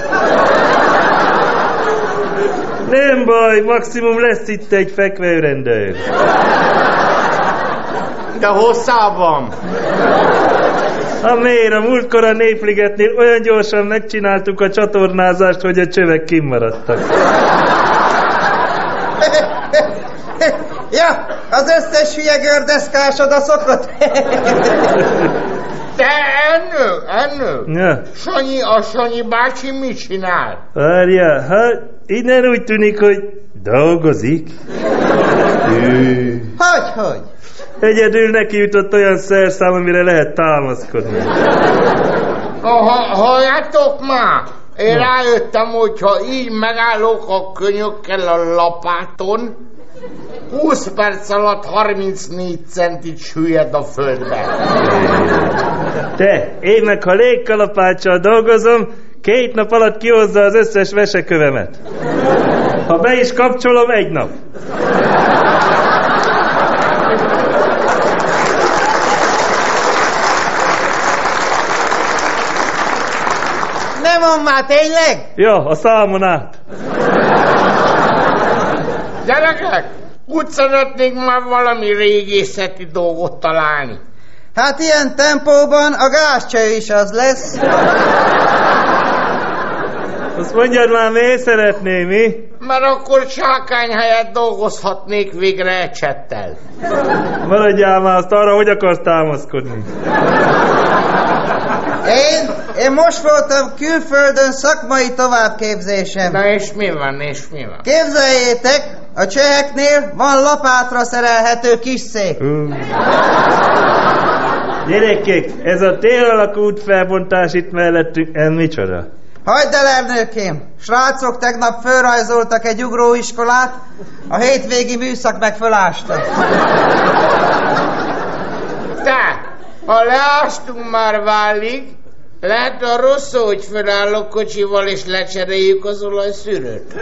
Nem baj, maximum lesz itt egy fekvőrendőr. De hosszában. Ha miért, a múltkor a Népligetnél olyan gyorsan megcsináltuk a csatornázást, hogy a csövek kimaradtak. ja, az összes hülye gördeszkás oda szokott. Te ennő, ennő. Ja. Sanyi, a Sanyi bácsi mit csinál? Várjál, hát innen úgy tűnik, hogy dolgozik. Hogy, hogy? Egyedül neki jutott olyan szerszám, amire lehet támaszkodni. Ha, halljátok már? Én rájöttem, hogy ha így megállok a könyökkel a lapáton, 20 perc alatt 34 centit süllyed a földbe. Te, én meg ha légkalapáccsal dolgozom, két nap alatt kihozza az összes vesekövemet. Ha be is kapcsolom, egy nap. Nem mond már tényleg? Ja, a számon át. Gyerekek, úgy szeretnék már valami régészeti dolgot találni. Hát ilyen tempóban a gázcső is az lesz. Azt mondjad már, miért szeretné, mi? Mert akkor sákány helyett dolgozhatnék végre ecsettel. Maradjál már azt arra, hogy akarsz támaszkodni. Én, én most voltam külföldön szakmai továbbképzésem. Na és mi van, és mi van? Képzeljétek, a cseheknél van lapátra szerelhető kis szék. Gyerekek, ez a tél alakú útfelbontás itt mellettünk, ez micsoda? Hagyd el, Ernőkém! Srácok tegnap fölrajzoltak egy ugróiskolát, a hétvégi műszak meg fölásta. Te, ha leástunk már válig, lehet a rossz, hogy fölállok kocsival és lecseréljük az olajszűrőt.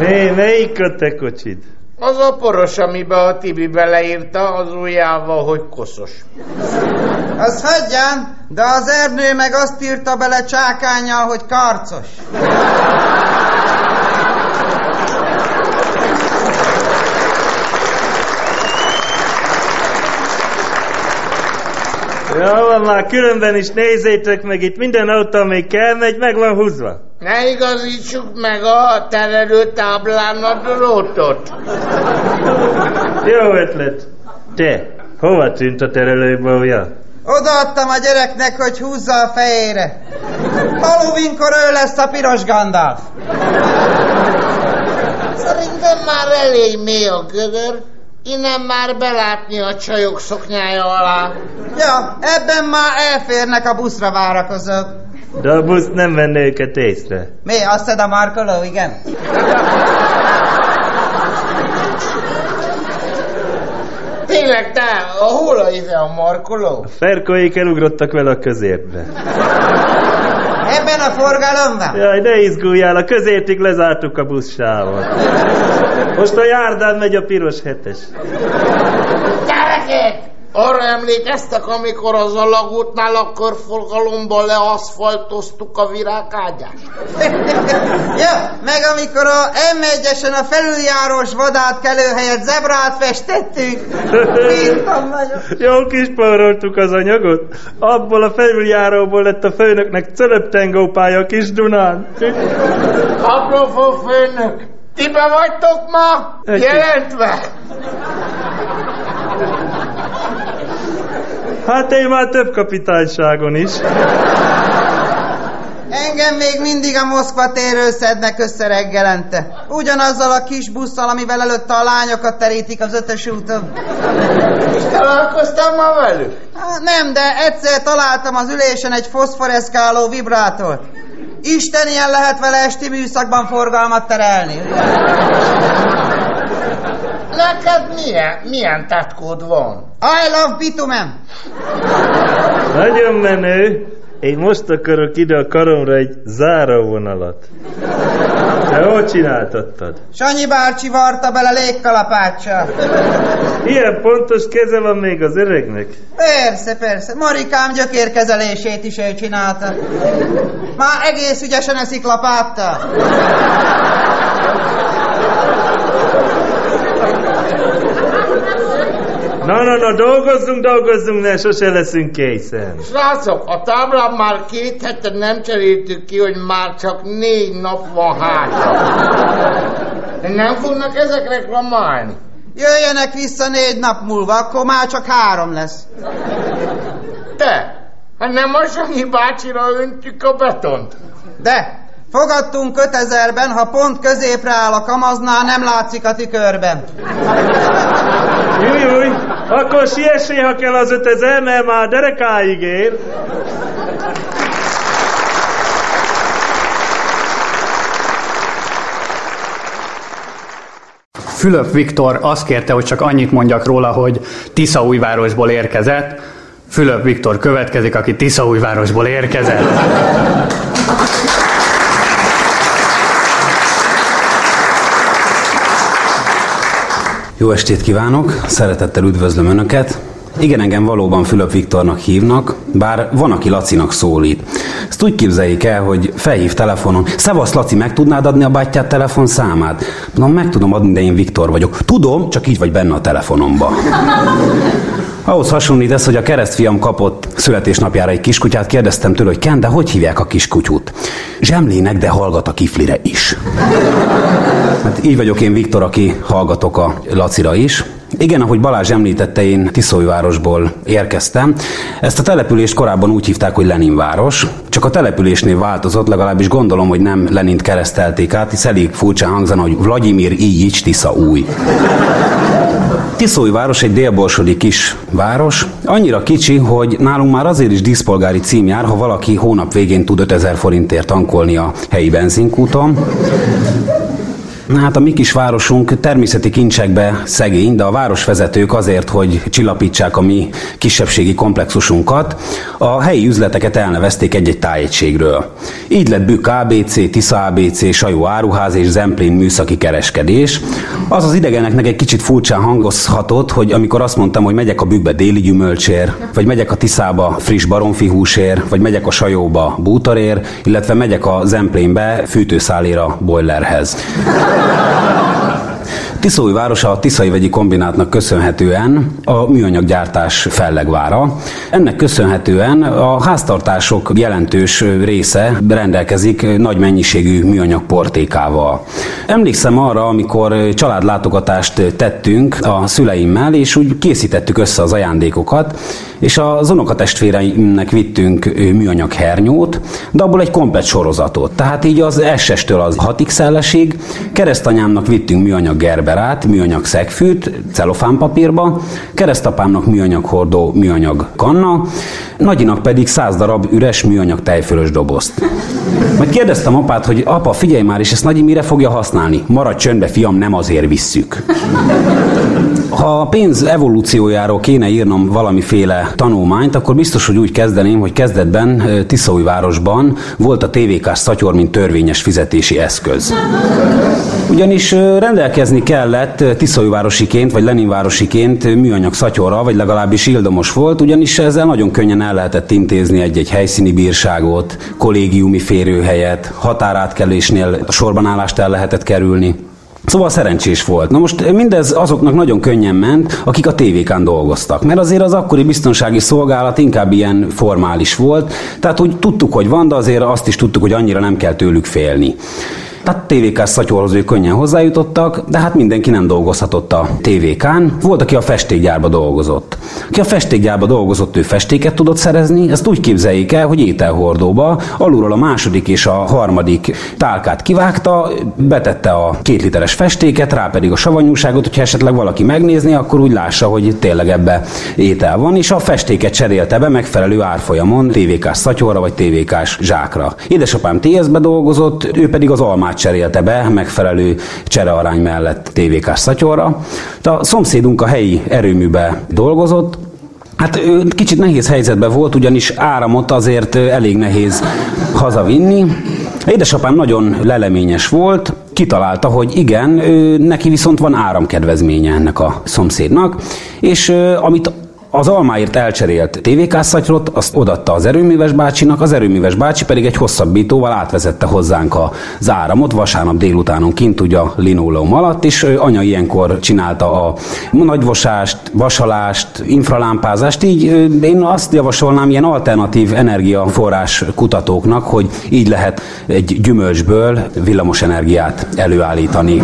Né, melyik a te kocsid? Az a poros, amibe a Tibi beleírta az ujjával, hogy koszos. Az hagyján, de az Ernő meg azt írta bele csákányjal, hogy karcos. Ja, van már, különben is nézzétek meg, itt minden autó, még kell, megy, meg van húzva. Ne igazítsuk meg a terelő táblán a drótot. Jó ötlet. Te, hova tűnt a terelőbója? Odaadtam a gyereknek, hogy húzza a fejére. Halloweenkor ő lesz a piros Gandalf. Szerintem már elég mély a gödör, innen már belátni a csajok szoknyája alá. Ja, ebben már elférnek a buszra várakozók. De a busz nem venne őket észre. Mi, azt szed a markoló, igen? Tényleg, te, a hol a ide a markoló? Ferkoék elugrottak vele a közértbe. Ebben a forgalomban? Jaj, ne izguljál, a közértig lezártuk a buszsávot. Most a járdán megy a piros hetes. Gyerekek! Arra emlékeztek, amikor az alagútnál a körforgalomban leaszfaltoztuk a virágágyást? ja, meg amikor a M1-esen a felüljárós vadátkelő helyett zebrát festettünk. Bírtam nagyon. Jó kis spóroltuk az anyagot. Abból a felüljáróból lett a főnöknek cölöptengópálya a kis Dunán. Apropó főnök, ti be vagytok ma? Egy- Jelentve? Hát én már több kapitányságon is. Engem még mindig a Moszkva térről szednek össze reggelente. Ugyanazzal a kis busszal, amivel előtte a lányokat terítik az ötös úton. És találkoztam ma velük? Hát nem, de egyszer találtam az ülésen egy foszforeszkáló vibrátort. Isten ilyen lehet vele esti műszakban forgalmat terelni. Neked milyen, milyen tetkód van? I love bitumen. Nagyon menő. Én most akarok ide a karomra egy záróvonalat. Te hol csináltattad? Sanyi bácsi varta bele légkalapáccsal. Ilyen pontos keze van még az öregnek. Persze, persze. Marikám gyökérkezelését is ő csinálta. Már egész ügyesen eszik lapáttal. Na, na, na, dolgozzunk, dolgozzunk, ne, sose leszünk készen. Srácok, a táblán már két hete nem cseréltük ki, hogy már csak négy nap van hátra. Nem fognak ezek reklamálni? Jöjjenek vissza négy nap múlva, akkor már csak három lesz. Te, hát nem a Sanyi bácsira öntjük a betont? De, fogadtunk 5000-ben, ha pont középre áll a kamaznál, nem látszik a tükörben. Júj, júj, akkor siessé, ha kell az 5000, mert már derekáig ér. Fülöp Viktor azt kérte, hogy csak annyit mondjak róla, hogy Tiszaújvárosból érkezett. Fülöp Viktor következik, aki Tiszaújvárosból érkezett. Jó estét kívánok, szeretettel üdvözlöm Önöket. Igen, engem valóban Fülöp Viktornak hívnak, bár van, aki Lacinak szólít. Ezt úgy képzeljék el, hogy felhív telefonon. Szevasz, Laci, meg tudnád adni a bátyát telefonszámát? Mondom, meg tudom adni, de én Viktor vagyok. Tudom, csak így vagy benne a telefonomba. Ahhoz hasonlít ez, hogy a keresztfiam kapott születésnapjára egy kiskutyát, kérdeztem tőle, hogy Ken, de hogy hívják a kiskutyút? Zsemlének, de hallgat a kiflire is. Hát így vagyok én Viktor, aki hallgatok a Lacira is. Igen, ahogy Balázs említette, én Tiszólyvárosból érkeztem. Ezt a települést korábban úgy hívták, hogy Leninváros, csak a településnél változott, legalábbis gondolom, hogy nem Lenint keresztelték át, hisz elég furcsán hangzana, hogy Vladimir Ilyics Tisza új. Tiszólyváros egy délborsodi kis város, annyira kicsi, hogy nálunk már azért is díszpolgári cím jár, ha valaki hónap végén tud 5000 forintért tankolni a helyi benzinkúton. Hát a mi kis városunk természeti kincsekbe szegény, de a városvezetők azért, hogy csillapítsák a mi kisebbségi komplexusunkat, a helyi üzleteket elnevezték egy-egy tájegységről. Így lett Bük ABC, Tisza ABC, Sajó Áruház és Zemplén műszaki kereskedés. Az az idegeneknek egy kicsit furcsán hangozhatott, hogy amikor azt mondtam, hogy megyek a Bükbe déli gyümölcsér, vagy megyek a Tiszába friss baromfi húsér, vagy megyek a Sajóba bútorér, illetve megyek a Zemplénbe fűtőszáléra boilerhez. Tiszói városa a Tiszai vegyi kombinátnak köszönhetően a műanyaggyártás fellegvára. Ennek köszönhetően a háztartások jelentős része rendelkezik nagy mennyiségű műanyag portékával. Emlékszem arra, amikor családlátogatást tettünk a szüleimmel, és úgy készítettük össze az ajándékokat, és az unokatestvéreimnek vittünk műanyag hernyót, de abból egy komplet sorozatot. Tehát így az SS-től az 6XL-esig, keresztanyámnak vittünk műanyag gerberát, műanyag szegfűt, celofánpapírba, keresztapámnak műanyag hordó, műanyag kanna, nagyinak pedig 100 darab üres műanyag tejfölös dobozt. Majd kérdeztem apát, hogy apa, figyelj már, és ezt Nagyi mire fogja használni? Maradj csöndbe, fiam, nem azért visszük. Ha a pénz evolúciójáról kéne írnom valamiféle tanulmányt, akkor biztos, hogy úgy kezdeném, hogy kezdetben Tiszaújvárosban volt a TVK-s szatyor, mint törvényes fizetési eszköz. Ugyanis rendelkezni kellett Tiszaújvárosiként vagy Leninvárosiként műanyag szatyorra, vagy legalábbis ildomos volt, ugyanis ezzel nagyon könnyen el lehetett intézni egy-egy helyszíni bírságot, kollégiumi férőhelyet, határátkelésnél sorbanállást el lehetett kerülni. Szóval szerencsés volt. Na most mindez azoknak nagyon könnyen ment, akik a tévékán dolgoztak. Mert azért az akkori biztonsági szolgálat inkább ilyen formális volt. Tehát úgy tudtuk, hogy van, de azért azt is tudtuk, hogy annyira nem kell tőlük félni. Tehát TVK-s szatyorhoz ők könnyen hozzájutottak, de hát mindenki nem dolgozhatott a TVK-n. Volt, aki a festékgyárba dolgozott. Aki a festékgyárba dolgozott, ő festéket tudott szerezni, ezt úgy képzeljék el, hogy ételhordóba alulról a második és a harmadik tálkát kivágta, betette a két literes festéket, rá pedig a savanyúságot, hogyha esetleg valaki megnézni, akkor úgy lássa, hogy tényleg ebbe étel van, és a festéket cserélte be megfelelő árfolyamon TVK-s szatyorra vagy TVK-s zsákra. Édesapám TS-be dolgozott, ő pedig az almát cserélte be megfelelő cserearány mellett tévékás szatyorra. De a szomszédunk a helyi erőműbe dolgozott, Hát ő kicsit nehéz helyzetben volt, ugyanis áramot azért elég nehéz hazavinni. Édesapám nagyon leleményes volt, kitalálta, hogy igen, ő, neki viszont van áramkedvezménye ennek a szomszédnak, és amit az almáért elcserélt tévékászatyrot, azt odatta az erőműves bácsinak, az erőműves bácsi pedig egy hosszabbítóval átvezette hozzánk az áramot vasárnap délutánon kint ugye a linóleum alatt, és anya ilyenkor csinálta a nagyvosást, vasalást, infralámpázást, így én azt javasolnám ilyen alternatív energiaforrás kutatóknak, hogy így lehet egy gyümölcsből villamos energiát előállítani.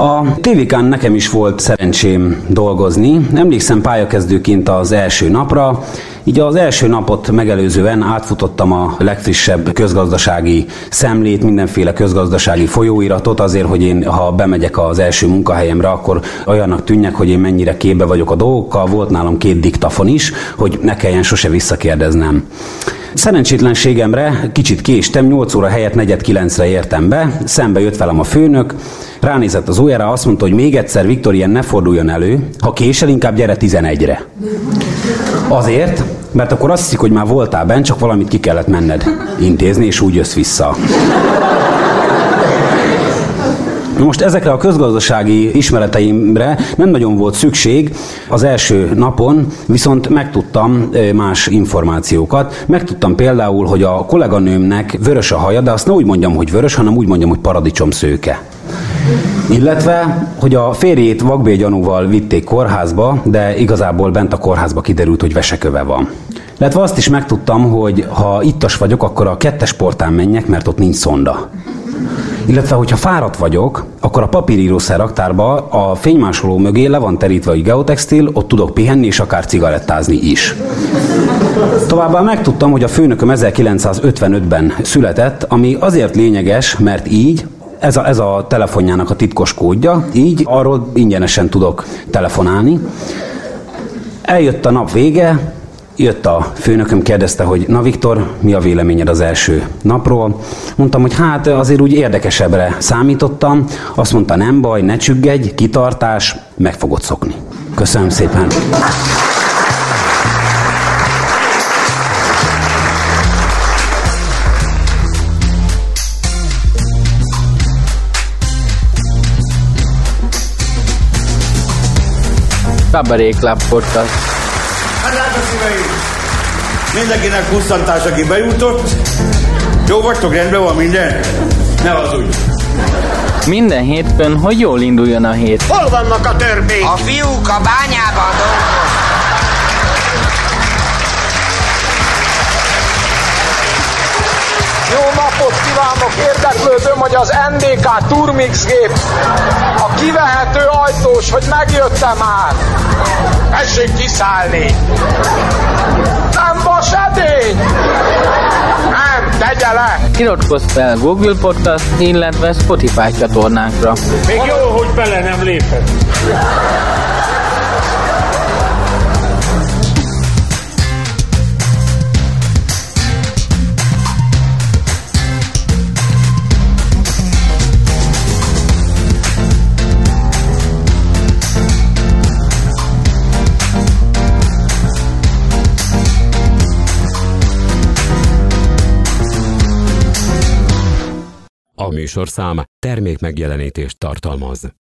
A TVK-n nekem is volt szerencsém dolgozni. Emlékszem pályakezdőként az első napra, így az első napot megelőzően átfutottam a legfrissebb közgazdasági szemlét, mindenféle közgazdasági folyóiratot, azért, hogy én, ha bemegyek az első munkahelyemre, akkor olyannak tűnjek, hogy én mennyire képbe vagyok a dolgokkal. Volt nálam két diktafon is, hogy ne kelljen sose visszakérdeznem. Szerencsétlenségemre kicsit késtem, 8 óra helyett 4.9-re értem be, szembe jött velem a főnök, ránézett az órára, azt mondta, hogy még egyszer Viktor ilyen ne forduljon elő, ha késel, inkább gyere 11-re. Azért, mert akkor azt hiszik, hogy már voltál bent, csak valamit ki kellett menned intézni, és úgy jössz vissza. Most ezekre a közgazdasági ismereteimre nem nagyon volt szükség az első napon, viszont megtudtam más információkat. Megtudtam például, hogy a kolléganőmnek vörös a haja, de azt ne úgy mondjam, hogy vörös, hanem úgy mondjam, hogy paradicsom szőke. Illetve, hogy a férjét vakbélgyanúval vitték kórházba, de igazából bent a kórházba kiderült, hogy veseköve van. Illetve azt is megtudtam, hogy ha ittas vagyok, akkor a kettes portán menjek, mert ott nincs szonda. Illetve, hogyha fáradt vagyok, akkor a papírírószer raktárba a fénymásoló mögé le van terítve egy geotextil, ott tudok pihenni és akár cigarettázni is. Továbbá megtudtam, hogy a főnököm 1955-ben született, ami azért lényeges, mert így ez a, ez a telefonjának a titkos kódja, így arról ingyenesen tudok telefonálni. Eljött a nap vége, jött a főnököm, kérdezte, hogy na Viktor, mi a véleményed az első napról? Mondtam, hogy hát azért úgy érdekesebbre számítottam. Azt mondta, nem baj, ne csüggedj, kitartás, meg fogod szokni. Köszönöm szépen. Kabaré Club Podcast. Hát drága szíveim! Mindenkinek pusztantás, aki bejutott. Jó vagytok, rendben van minden? Ne az úgy. Minden hétfőn, hogy jól induljon a hét. Hol vannak a törpék? A fiúk a bányában dolgoznak. Jó napot kívánok! Érdeklődöm, hogy az NDK Turmix gép a kivehető ajtós, hogy megjött-e már? Tessék kiszállni! Nem vas edény! Nem, tegye le! Iratkozz fel Google Podcast, illetve Spotify csatornánkra. Még jó, hogy bele nem lépett. A műsorszám termék megjelenítést tartalmaz.